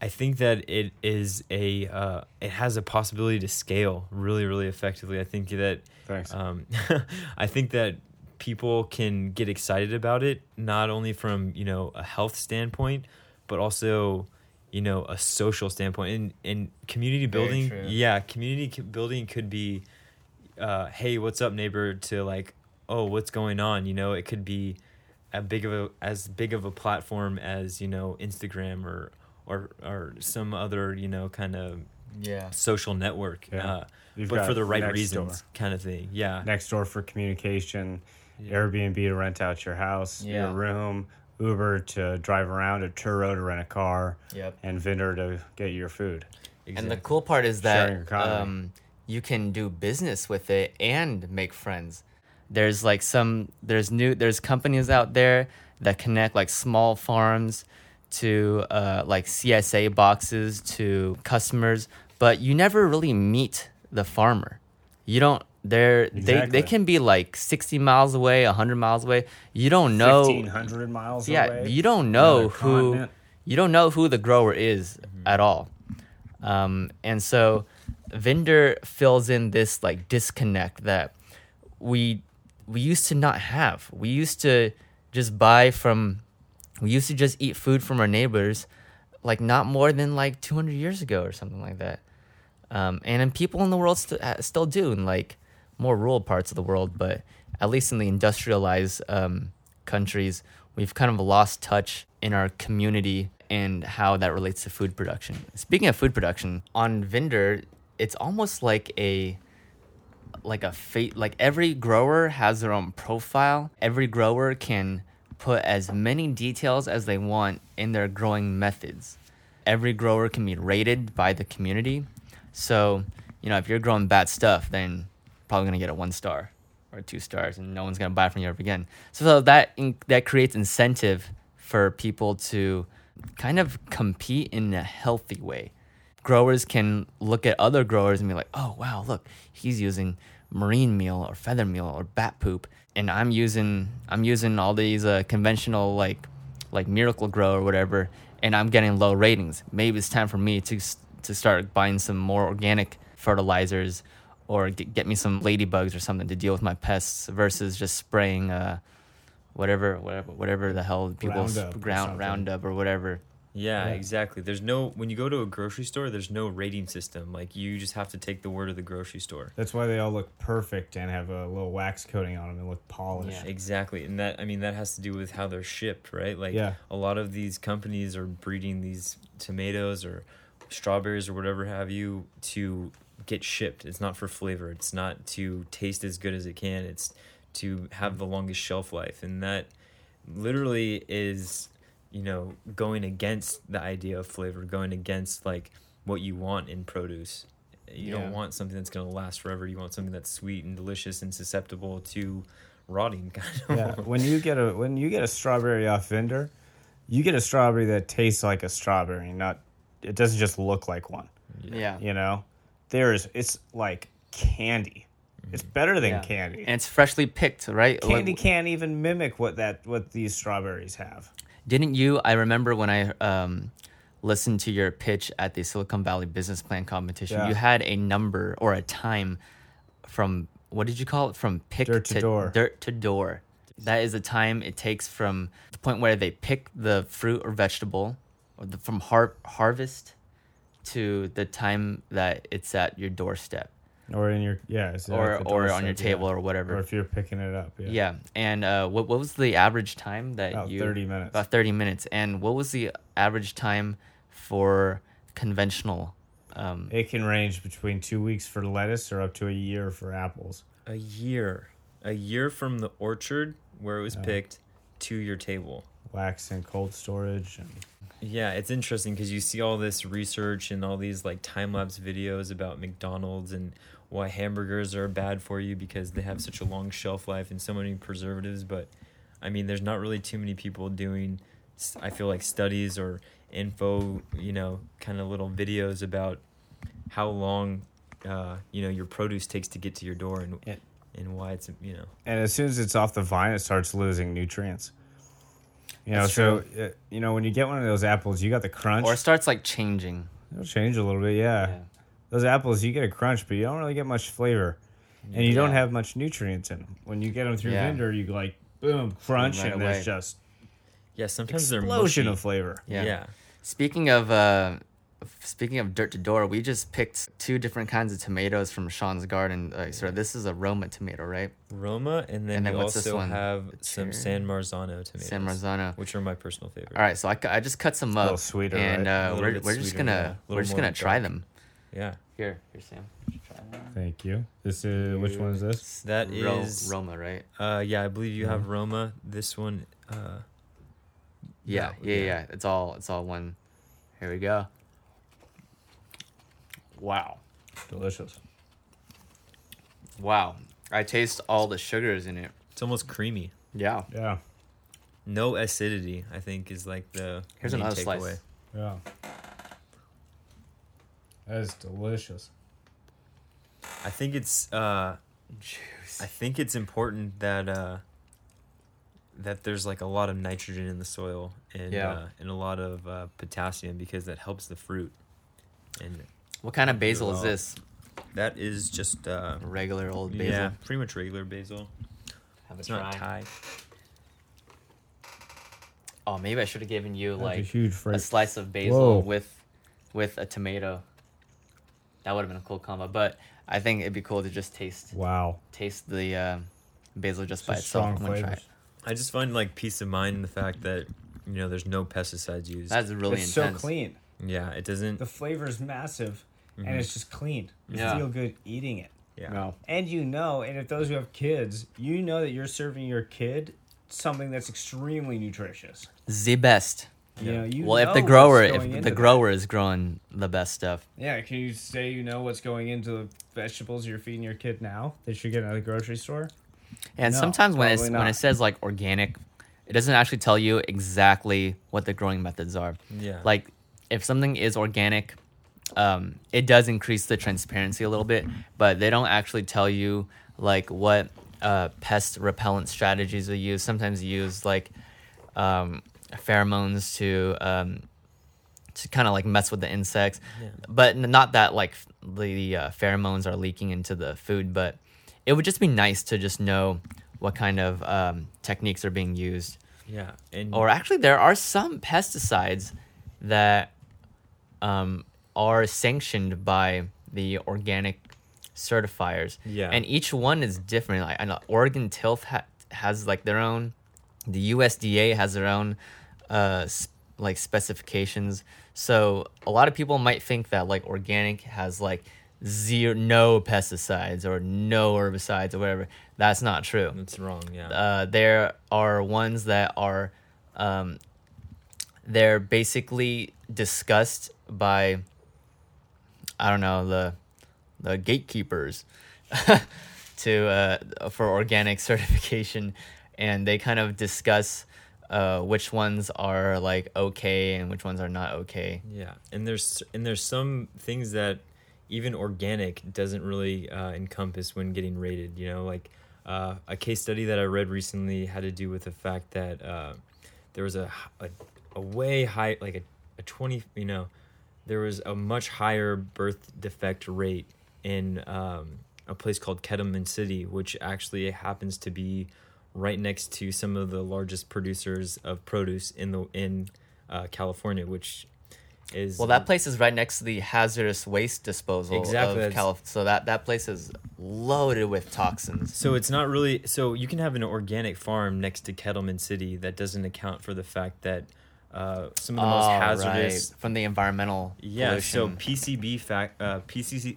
I think that it is a uh, it has a possibility to scale really really effectively. I think that Thanks. um, I think that people can get excited about it not only from you know a health standpoint, but also you know a social standpoint and and community building. Yeah, community building could be, uh, hey, what's up, neighbor? To like, oh, what's going on? You know, it could be a big of a as big of a platform as you know Instagram or or or some other you know kind of Yeah. social network. Yeah. Uh, You've but for the right Nextdoor. reasons, kind of thing. Yeah. Nextdoor for communication, Yeah. Airbnb to rent out your house, Yeah. your room, Uber to drive around, a Turo to rent a car, Yep. and Vendor to get your food. And the cool part is that um, you can do business with it and make friends. There's like some there's new there's companies out there that connect like small farms to uh, like CSA boxes to customers, but you never really meet the farmer. You don't. They're they Exactly. they can be like sixty miles away, hundred miles away. You don't know. 1,500 miles yeah, away. you don't know who continent. you don't know who the grower is at all. Um, and so vendor fills in this like disconnect that we we used to not have. We used to just buy from we used to just eat food from our neighbors like not more than like 200 years ago or something like that. Um, and then people in the world st- uh, still do in like more rural parts of the world, but at least in the industrialized um, countries, we've kind of lost touch in our community and how that relates to food production. Speaking of food production, on Vendor, it's almost like a like a fate like every grower has their own profile. Every grower can put as many details as they want in their growing methods. Every grower can be rated by the community. So, you know, if you're growing bad stuff, then probably gonna get a one star or two stars, and no one's gonna buy from you ever again. So that in, that creates incentive for people to kind of compete in a healthy way. Growers can look at other growers and be like, "Oh wow, look, he's using marine meal or feather meal or bat poop, and I'm using I'm using all these uh, conventional like like Miracle-Gro or whatever, and I'm getting low ratings. Maybe it's time for me to to start buying some more organic fertilizers or get, get me some ladybugs or something to deal with my pests versus just spraying uh whatever whatever whatever the hell people Roundup or ground something. roundup or whatever. Yeah, Yeah. exactly. There's no when you go to a grocery store, there's no rating system. Like you just have to take the word of the grocery store. That's why they all look perfect and have a little wax coating on them and look polished. Yeah. Exactly. And that I mean that has to do with how they're shipped, right? Like Yeah. a lot of these companies are breeding these tomatoes or strawberries or whatever have you to get shipped. It's not for flavor. It's not to taste as good as it can. It's to have the longest shelf life. And that literally is, you know, going against the idea of flavor, going against like what you want in produce. You Yeah. don't want something that's going to last forever. You want something that's sweet and delicious and susceptible to rotting kind of. yeah when you get a when you get a strawberry off vendor you get a strawberry that tastes like a strawberry not it doesn't just look like one Yeah. you know there's it's like candy it's better than Yeah. candy And it's freshly picked, right? Like, candy can't even mimic what that what these strawberries have Didn't you? I remember when I um, listened to your pitch at the Silicon Valley Business Plan competition. Yeah. You had a number or a time from what did you call it? From pick Dirt to door. dirt to door. That is the time it takes from the point where they pick the fruit or vegetable, or the, from har- harvest, to the time that it's at your doorstep, Or in your yeah, it's or the or on doorstep, your yeah. table, or whatever. or if you're picking it up. Yeah, yeah. And uh, what what was the average time that about you? thirty minutes. About thirty minutes. And what was the average time for conventional? Um, It can range between two weeks for lettuce or up to a year for apples. A year, a year from the orchard where it was Yeah. picked to your table. Wax and cold storage. And Yeah, it's interesting because you see all this research and all these like time lapse videos about McDonald's and why hamburgers are bad for you because they have such a long shelf life and so many preservatives. But I mean, there's not really too many people doing, I feel like, studies or info, you know, kind of little videos about how long, uh, you know, your produce takes to get to your door and, Yeah. and why it's, you know. and as soon as it's off the vine, it starts losing nutrients. You know, That's so uh, you know when you get one of those apples, you got the crunch. or it starts like changing. It'll change a little bit, yeah. Those apples, you get a crunch, but you don't really get much flavor, and you don't have much nutrients in them. When you get them through Yeah. vendor, you like boom crunch, Right and away. there's just Yeah, sometimes they're explosion mushy. of flavor. Yeah. yeah. Speaking of uh, speaking of dirt to door, we just picked two different kinds of tomatoes from Sean's garden. Uh, so this is a Roma tomato, right? Roma, and then, And then we what's this also one? have some San Marzano tomatoes, San Marzano. which are my personal favorite. All right, so I, I just cut some a up, little sweeter, and right? A uh, little we're we're just sweeter, gonna yeah. We're just gonna try dark. them. Yeah, Here, here, Sam. Thank you. This is which one is this? that Ro- Roma, right? Uh, yeah, I believe you have Roma. This one, uh, Yeah, yeah, yeah, yeah. It's all it's all one. Here we go. Wow, Delicious. wow! I taste all the sugars in it. it's almost creamy. Yeah. Yeah, No acidity, I think, is like the Here's main another takeaway. slice. yeah. That is delicious. I think it's. Uh, Juice. I think it's important that uh, that there's like a lot of nitrogen in the soil and Yeah. uh, and a lot of uh, potassium because that helps the fruit. And What kind of basil is this? that is just uh, Regular old basil. yeah, pretty much regular basil. Have a It's not try. Thai. Oh, maybe I should have given you That's a like huge a freight. slice of basil Whoa. with with a tomato. That would have been a cool combo, but I think it'd be cool to just taste Wow. taste the uh, basil just by Such itself. strong I'm gonna try flavors. it. I just find like peace of mind in the fact that you know there's no pesticides used. That's really it's intense. so clean. yeah, it doesn't. The flavor is massive, Mhm. and it's just clean. You Yeah. feel good eating it. yeah. No. And you know, and if those who have kids, you know that you're serving your kid something that's extremely nutritious. The best. You know, you well, if the grower, if the grower is growing the best stuff, Yeah, can you say you know what's going into the vegetables you're feeding your kid now that you're getting at the grocery store? and No, sometimes when it's when it says like organic, it doesn't actually tell you exactly what the growing methods are. Yeah. Like if something is organic, um, it does increase the transparency a little bit, but they don't actually tell you like what uh, pest repellent strategies they use. Sometimes they use like um, pheromones to um, to kind of like mess with the insects, Yeah. but not that like the uh, pheromones are leaking into the food. But it would just be nice to just know what kind of um, techniques are being used. yeah. And Or actually, there are some pesticides that um, are sanctioned by the organic certifiers. Yeah. And each one is different. Like, I know Oregon Tilth ha- has like their own. The USDA has their own uh, s- like specifications. So a lot of people might think that like organic has like zero, no pesticides or no herbicides or whatever. That's not true that's wrong. Yeah. uh, there are ones that are um, they're basically discussed by I don't know the the gatekeepers to uh, for organic certification, and they kind of discuss uh, which ones are like okay and which ones are not okay. Yeah, and there's and there's some things that even organic doesn't really uh, encompass when getting rated. You know, like uh, a case study that I read recently had to do with the fact that uh, there was a, a a way high like a, a twenty you know there was a much higher birth defect rate in um, a place called Kettleman City, which actually happens to be right next to some of the largest producers of produce in the in uh, California, which is Well, that place is right next to the hazardous waste disposal Exactly, of that's- Calif- So that that place is loaded with toxins. So it's not really so you can have an organic farm next to Kettleman City that doesn't account for the fact that uh, some of the most Oh, hazardous right. from the environmental yeah so. PCB fac- uh, PCC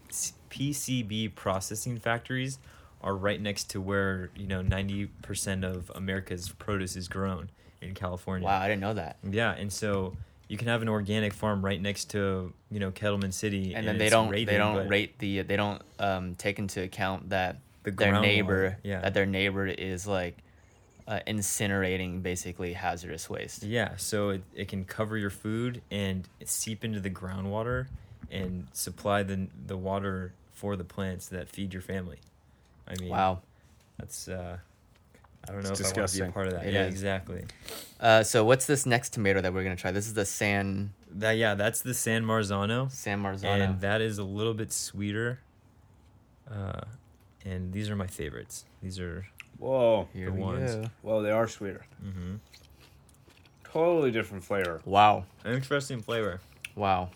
PCB processing factories are right next to where you know 90% of America's produce is grown in California. wow, I didn't know that. Yeah, and so you can have an organic farm right next to you know Kettleman City, And, then they don't rated, they don't rate the they don't um, take into account that The their neighbor yeah. that their neighbor is like uh, incinerating basically hazardous waste. Yeah, so it, it can cover your food and seep into the groundwater and supply the the water for the plants that feed your family. I mean, Wow. that's uh, I don't know It's if I want to be a part of that. It yeah, is. exactly. Uh, so what's this next tomato that we're gonna try? This is the San That yeah, that's the San Marzano, San Marzano. and that is a little bit sweeter. Uh, and these are my favorites. These are Whoa. Here the ones. go. Well, they are sweeter. mm-hmm. Totally different flavor. Wow. an interesting flavor. Wow.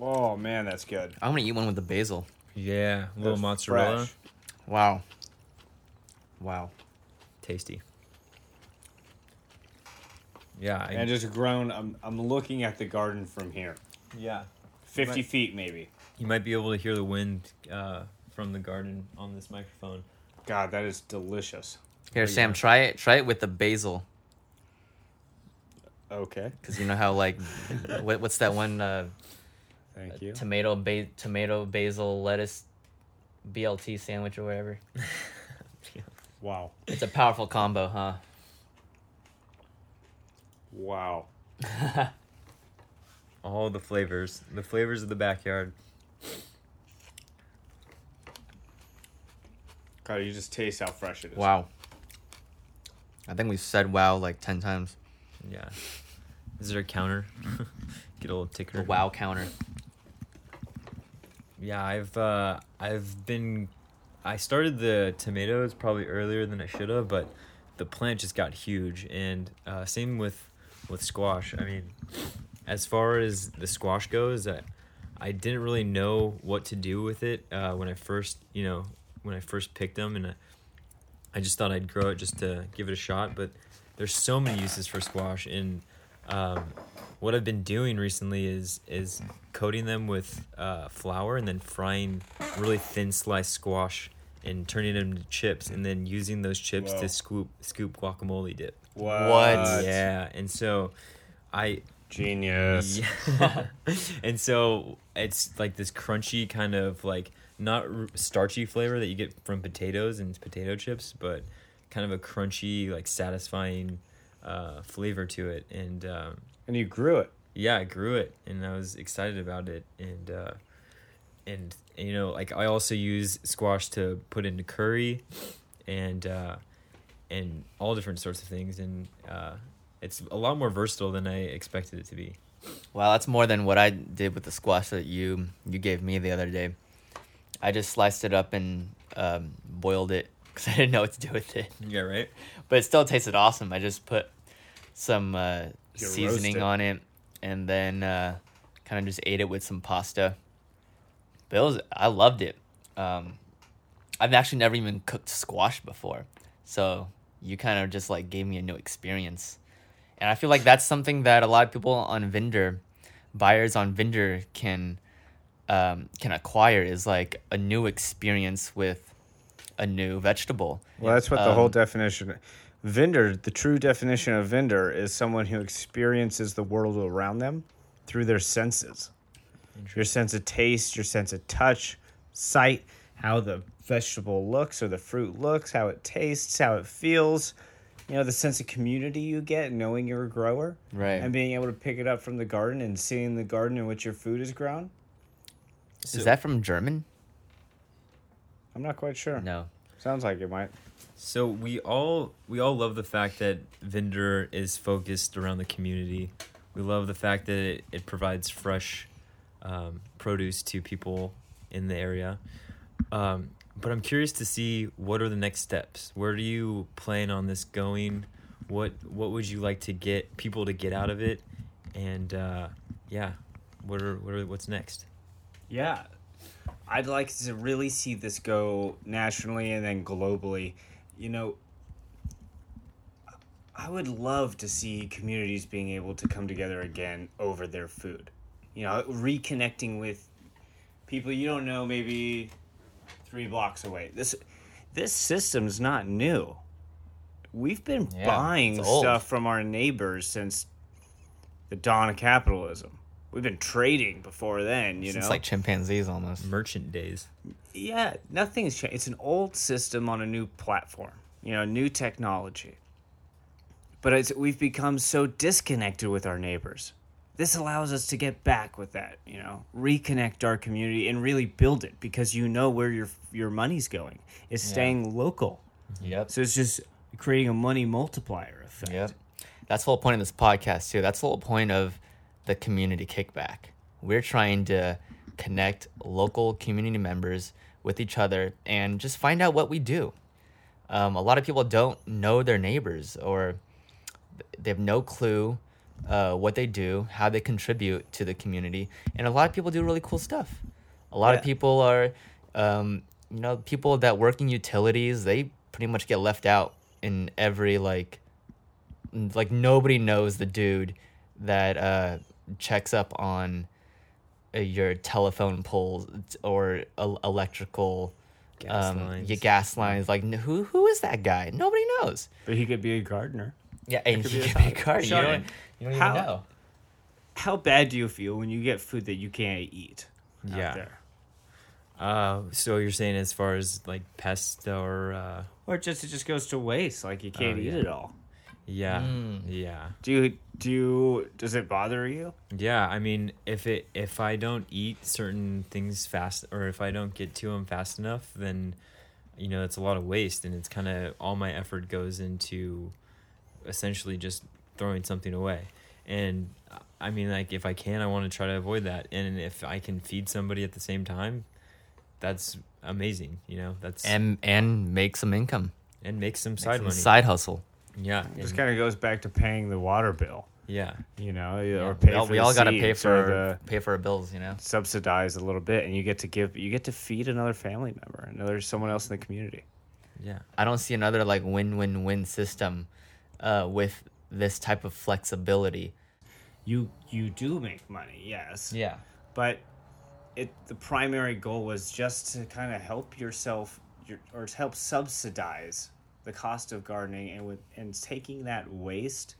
Oh man, that's good. I'm gonna eat one with the basil. Yeah, a little That's mozzarella, fresh. Wow. Wow. tasty. Yeah, I, And just grown. I'm I'm looking at the garden from here. yeah. Fifty Right. feet maybe. You might be able to hear the wind uh, from the garden on this microphone. God, that is delicious. Here, Oh, Sam, yeah. try it. Try it with the basil, Okay. because you know how like, what, what's that one? Uh, Thank you. tomato, ba- tomato, basil, lettuce, BLT sandwich or whatever. Wow. It's a powerful combo, huh? Wow. All the flavors, the flavors of the backyard. God, you just taste how fresh it is. Wow. I think we've said wow like ten times. Yeah. Is there a counter? Get a little ticker. The wow counter. Yeah, I've uh, I've been I started the tomatoes probably earlier than I should have, but the plant just got huge, and uh, same with with squash. I mean, as far as the squash goes, I, I didn't really know what to do with it uh, when I first you know when I first picked them, and I, I just thought I'd grow it just to give it a shot. But there's so many uses for squash, and um, what I've been doing recently is is coating them with uh, flour and then frying really thin sliced squash and turning them into chips, and then using those chips Whoa. to scoop scoop guacamole dip. What? Yeah, and so I Genius. yeah. and so it's like this crunchy kind of like not r- starchy flavor that you get from potatoes and potato chips, but kind of a crunchy, like satisfying uh, flavor to it. And um, And you grew it. yeah, I grew it, and I was excited about it. And uh, and you know, like I also use squash to put into curry, and uh, and all different sorts of things. And uh, it's a lot more versatile than I expected it to be. Wow, that's more than what I did with the squash that you you gave me the other day. I just sliced it up and um, boiled it because I didn't know what to do with it. Yeah, right. But it still tasted awesome. I just put some uh, seasoning on it and then uh, kind of just ate it with some pasta. But it was, I loved it. Um, I've actually never even cooked squash before. So you kind of just like gave me a new experience. And I feel like that's something that a lot of people on Vendor, buyers on Vendor can um, can acquire is like a new experience with a new vegetable. Well, that's what the whole Um, definition. Vendor, the true definition of vendor is someone who experiences the world around them through their senses. Your sense of taste, your sense of touch, sight, how the vegetable looks or the fruit looks, how it tastes, how it feels. You know, the sense of community you get knowing you're a grower Right. and being able to pick it up from the garden and seeing the garden in which your food is grown. Is that from German? I'm not quite sure. No. Sounds like it might. So we all we all love the fact that Vendor is focused around the community. We love the fact that it, it provides fresh um, produce to people in the area. Um, but I'm curious to see what are the next steps. Where do you plan on this going? What what would you like to get people to get out of it? And uh, yeah, what are what are what's next? Yeah. I'd like to really see this go nationally and then globally. You know, I would love to see communities being able to come together again over their food. You know, reconnecting with people you don't know maybe 3 blocks away. This this system's not new. We've been Yeah, buying stuff from our neighbors since the dawn of capitalism. We've been trading before then, you know. It's know. like chimpanzees almost. Merchant days. Yeah, nothing's changed. It's an old system on a new platform, you know, new technology. But it's, we've become so disconnected with our neighbors. This allows us to get back with that, you know, reconnect our community and really build it because you know where your your money's going. It's staying local. Yep. So it's just creating a money multiplier effect. Yep. That's the whole point of this podcast too. That's the whole point of the community kickback. We're trying to connect local community members with each other and just find out what we do. Um, a lot of people don't know their neighbors or they have no clue uh, what they do, how they contribute to the community, and a lot of people do really cool stuff. A lot Yeah. of people are, um, you know, people that work in utilities. They pretty much get left out in every like, like nobody knows the dude that uh, checks up on uh, your telephone poles or el- electrical. Gas um, lines. Yeah, gas lines. Like, who who is that guy? Nobody knows. But he could be a gardener. Yeah, and could you be a could be a top- gardener. You don't, you don't how- even know. How bad do you feel when you get food that you can't eat out Yeah. there? Uh, so you're saying as far as like pests or uh, Or just it just goes to waste, like you can't Oh, eat yeah. it all. Yeah, Mm. yeah. Do you do you does it bother you? Yeah, I mean, if it if I don't eat certain things fast, or if I don't get to them fast enough, then you know it's a lot of waste, and it's kind of all my effort goes into essentially just throwing something away. And I mean, like if I can, I want to try to avoid that, and if I can feed somebody at the same time, that's amazing. You know, that's and, And and make some income. And make some Make side some money. Side hustle. Yeah, It just kind of goes back to paying the water bill, yeah, you know, Yeah, or pay we all, we all gotta pay for the pay for our bills, you know. subsidize a little bit, and you get to give, you get to feed another family member, another someone else in the community. yeah. I don't see another like win win win system uh, with this type of flexibility. You you do make money, yes, Yeah. but it the primary goal was just to kind of help yourself, your, or to help subsidize the cost of gardening, and with and taking that waste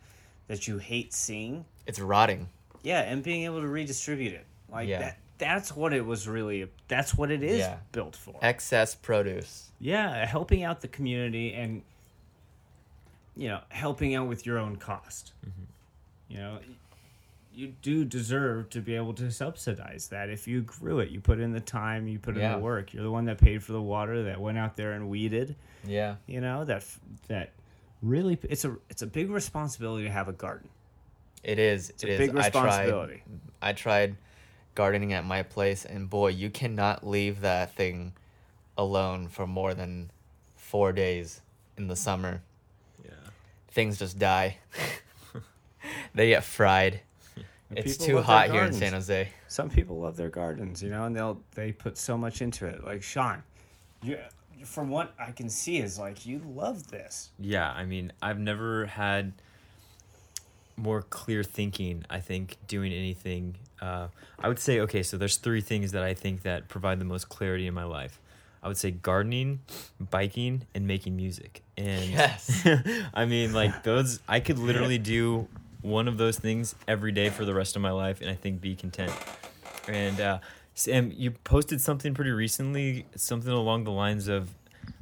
that you hate seeing It's rotting. Yeah, and being able to redistribute it. Like Yeah. that that's what it was really that's what it is Yeah. built for. Excess produce. yeah, helping out the community and you know, helping out with your own cost. Mm-hmm. You know, you do deserve to be able to subsidize that if you grew it. You put in the time, you put in Yeah. the work. You're the one that paid for the water, that went out there and weeded, Yeah. you know, that that really it's a it's a big responsibility to have a garden. It is. It's it a is. big I tried- responsibility. I tried gardening at my place, and boy, you cannot leave that thing alone for more than four days in the summer. Yeah. Things just die. they get fried. And It's people too hot here in. San Jose. some people love their gardens, you know, and they'll they put so much into it. Like Sean, you from what I can see is like you love this. Yeah, I mean, I've never had more clear thinking. I think doing anything. Uh, I would say okay. So there's three things that I think that provide the most clarity in my life. I would say gardening, biking, and making music. And Yes. I mean, like those. I could literally do one of those things every day for the rest of my life, and I think be content. And uh, Sam, you posted something pretty recently, something along the lines of,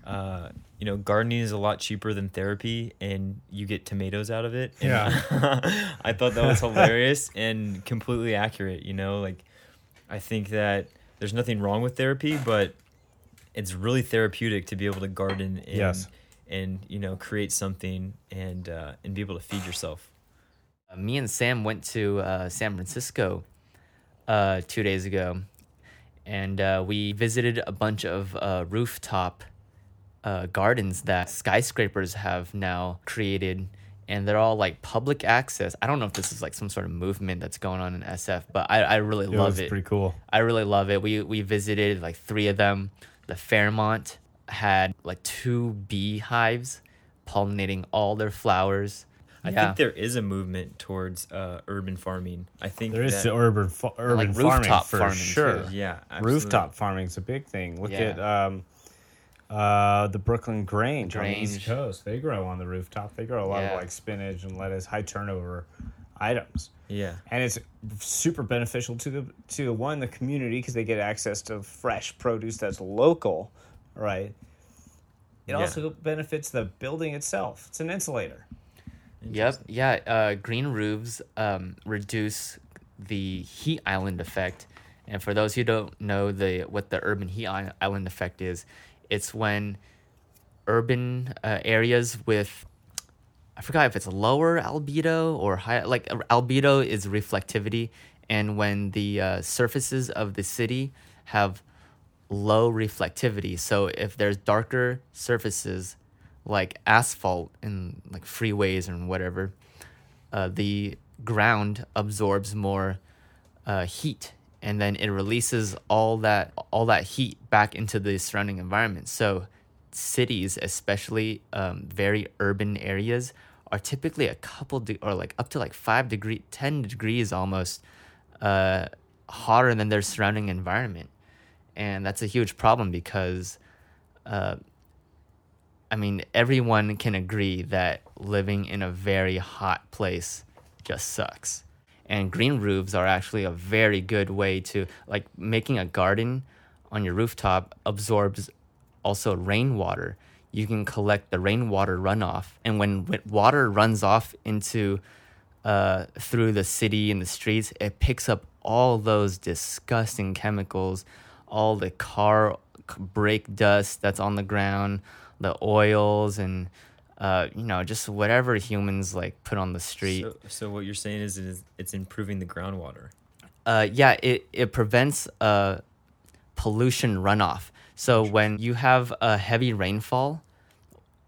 uh, you know, gardening is a lot cheaper than therapy, and you get tomatoes out of it. And Yeah. I thought that was hilarious and completely accurate. You know, like I think that there's nothing wrong with therapy, but it's really therapeutic to be able to garden and Yes. and you know create something and uh, and be able to feed yourself. Uh, me and Sam went to uh, San Francisco uh, two days ago, and uh, we visited a bunch of uh, rooftop uh, gardens that skyscrapers have now created and they're all like public access i don't know if this is like some sort of movement that's going on in sf but i, I really It love it pretty cool. I really love it. We we visited like three of them. The Fairmont had like two beehives pollinating all their flowers. I Yeah. think there is a movement towards uh, urban farming. I think There is that- the urban fa- urban farming rooftop for farming, sure. too. yeah absolutely. Rooftop farming's a big thing. Look Yeah. at um, uh, the Brooklyn Grange, on the East Coast. They grow on the rooftop. They grow a lot Yeah. of like spinach and lettuce, high turnover items. Yeah, and it's super beneficial to the to one the community because they get access to fresh produce that's local, right? It Yeah. also benefits the building itself. It's an insulator. Yep. Yeah. Uh, green roofs um, reduce the heat island effect. And for those who don't know the what the urban heat island effect is, it's when urban uh, areas with I forgot if it's lower albedo or high like albedo is reflectivity and when the uh, surfaces of the city have low reflectivity so if there's darker surfaces like asphalt and like freeways and whatever uh, the ground absorbs more uh, heat and then it releases all that all that heat back into the surrounding environment. So cities especially um, very urban areas are typically a couple de- or like up to like five degree 10 degrees almost uh, hotter than their surrounding environment. And that's a huge problem because uh, I mean, everyone can agree that living in a very hot place just sucks. And green roofs are actually a very good way to, like, making a garden on your rooftop absorbs also rainwater. You can collect the rainwater runoff. And when water runs off into, uh, through the city and the streets, it picks up all those disgusting chemicals, all the car brake dust that's on the ground, the oils, and uh, you know just whatever humans like put on the street. So, so what you're saying is, it is it's improving the groundwater. uh, yeah, it, it prevents uh, pollution runoff. So when you have a heavy rainfall,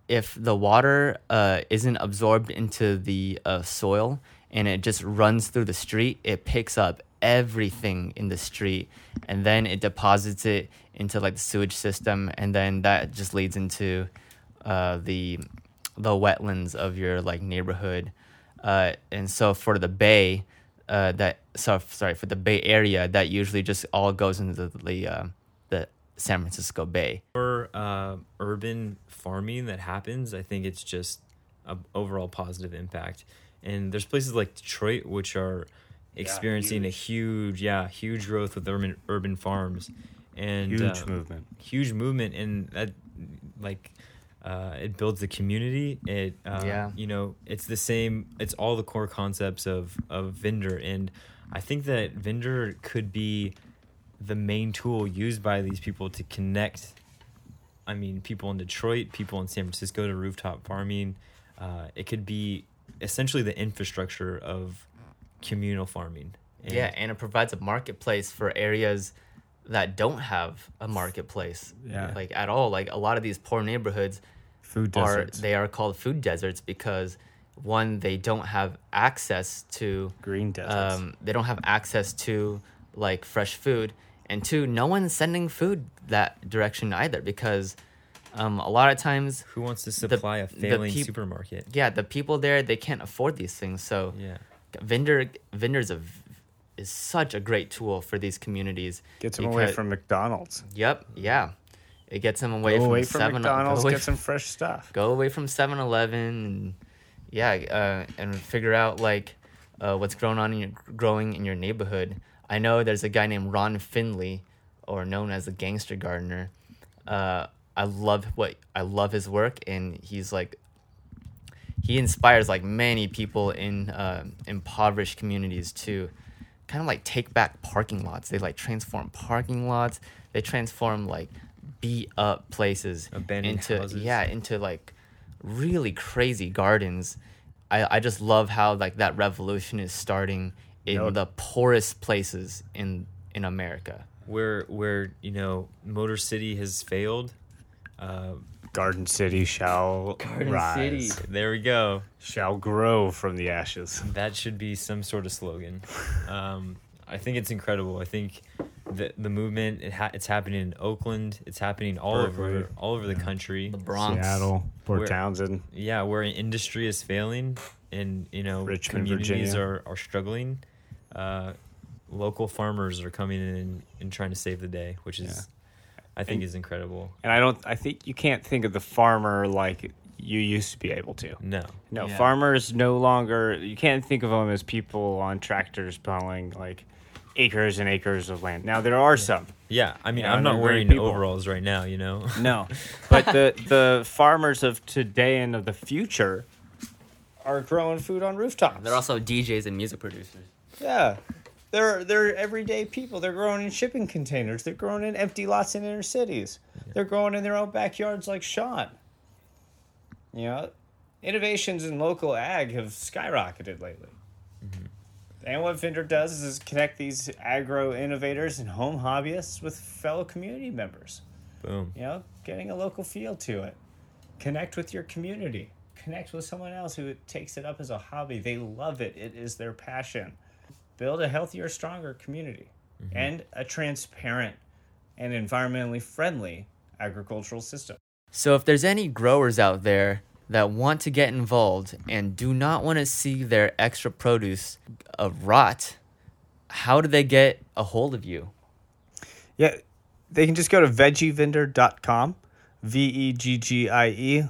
if the water uh, isn't absorbed into the uh, soil and it just runs through the street, it picks up everything in the street and then it deposits it into like the sewage system and then that just leads into uh, the the wetlands of your like neighborhood uh, and so for the bay uh, that so sorry for the bay area that usually just all goes into the the, uh, the San Francisco Bay For uh, urban farming that happens, I think it's just a overall positive impact. And there's places like Detroit which are experiencing a huge, yeah, huge growth with urban urban farms, and Huge uh, movement. huge movement, and that like uh, it builds the community. It uh, Yeah. you know it's the same. It's all the core concepts of of vendor, and I think that vendor could be the main tool used by these people to connect. I mean, people in Detroit, people in San Francisco to rooftop farming. Uh, it could be essentially the infrastructure of communal farming. And yeah, and it provides a marketplace for areas that don't have a marketplace. Yeah. Like at all. Like a lot of these poor neighborhoods Food are deserts. they are called food deserts because one, they don't have access to Green deserts. um, they don't have access to like fresh food and two no one's sending food that direction either because um, a lot of times Who wants to supply a the failing peop- supermarket? yeah the people there they can't afford these things so Yeah. Vendor vendors of is such a great tool for these communities Gets them away from McDonald's. yep yeah it gets them away Go from away from seven McDonald's. go away Get some fresh stuff. go away from 7-Eleven and yeah uh, and figure out like uh, what's growing on in your growing in your neighborhood i know there's a guy named ron finley or known as the gangster gardener uh, i love what i love his work and he's like he inspires like many people in uh, impoverished communities to kind of like take back parking lots they like transform parking lots they transform like beat up places Abandoned into houses. yeah into like really crazy gardens I, I just love how like that revolution is starting in know- the poorest places in in america where where you know Motor City has failed. Uh, Garden City shall Garden rise, City. there we go. shall grow from the ashes. That should be some sort of slogan. Um, I think it's incredible. I think the the movement it ha- it's happening in Oakland. It's happening all over all over the country. The Bronx. Seattle, Port Where- Townsend. Yeah, where industry is failing and you know Richmond, communities Virginia. are are struggling. Uh, local farmers are coming in and, and trying to save the day, which is I think And- is incredible. And I don't. I think you can't think of the farmer like you used to be able to. No. No, Yeah. farmers no longer. You can't think of them as people on tractors plowing like acres and acres of land. Now there are some. Yeah, I mean, Yeah, I'm not wearing people. overalls right now, you know. No, but the the farmers of today and of the future are growing food on rooftops. They're also DJs and music producers. yeah. They're they're everyday people. They're growing in shipping containers. They're growing in empty lots in inner cities. They're growing in their own backyards like Sean. You know, innovations in local ag have skyrocketed lately. Mm-hmm. And what Vendor does is connect these agro innovators and home hobbyists with fellow community members. Boom. You know, getting a local feel to it. Connect with your community. Connect with someone else who takes it up as a hobby. They love it. It is their passion. Build a healthier, stronger community and a transparent and environmentally friendly agricultural system. So, if there's any growers out there that want to get involved and do not want to see their extra produce uh, rot, how do they get a hold of you? Yeah, they can just go to veggievendor.com, V E G G I E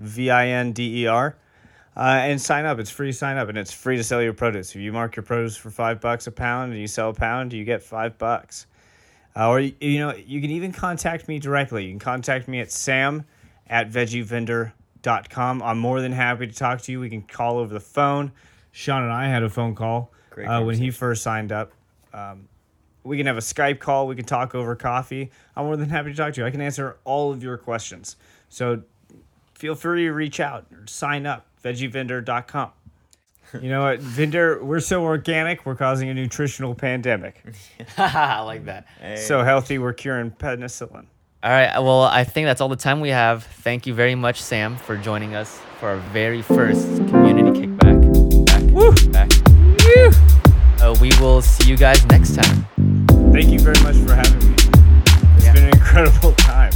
V I N D E R, uh, and sign up. It's free to sign up, and it's free to sell your produce. If you mark your produce for five bucks a pound and you sell a pound, you get five bucks. Uh, or, you you know, you can even contact me directly. You can contact me at sam at veggievendor.com. I'm more than happy to talk to you. We can call over the phone. Sean and I had a phone call uh, when he first signed up. Um, we can have a Skype call. We can talk over coffee. I'm more than happy to talk to you. I can answer all of your questions. So feel free to reach out or sign up, veggievendor.com. You know what, Vendor, we're so organic, we're causing a nutritional pandemic. I like that. So healthy, we're curing penicillin. All right. Well, I think that's all the time we have. Thank you very much, Sam, for joining us for our very first community kickback. Back, Woo! back. Uh, we will see you guys next time. Thank you very much for having me. It's Yeah. been an incredible time.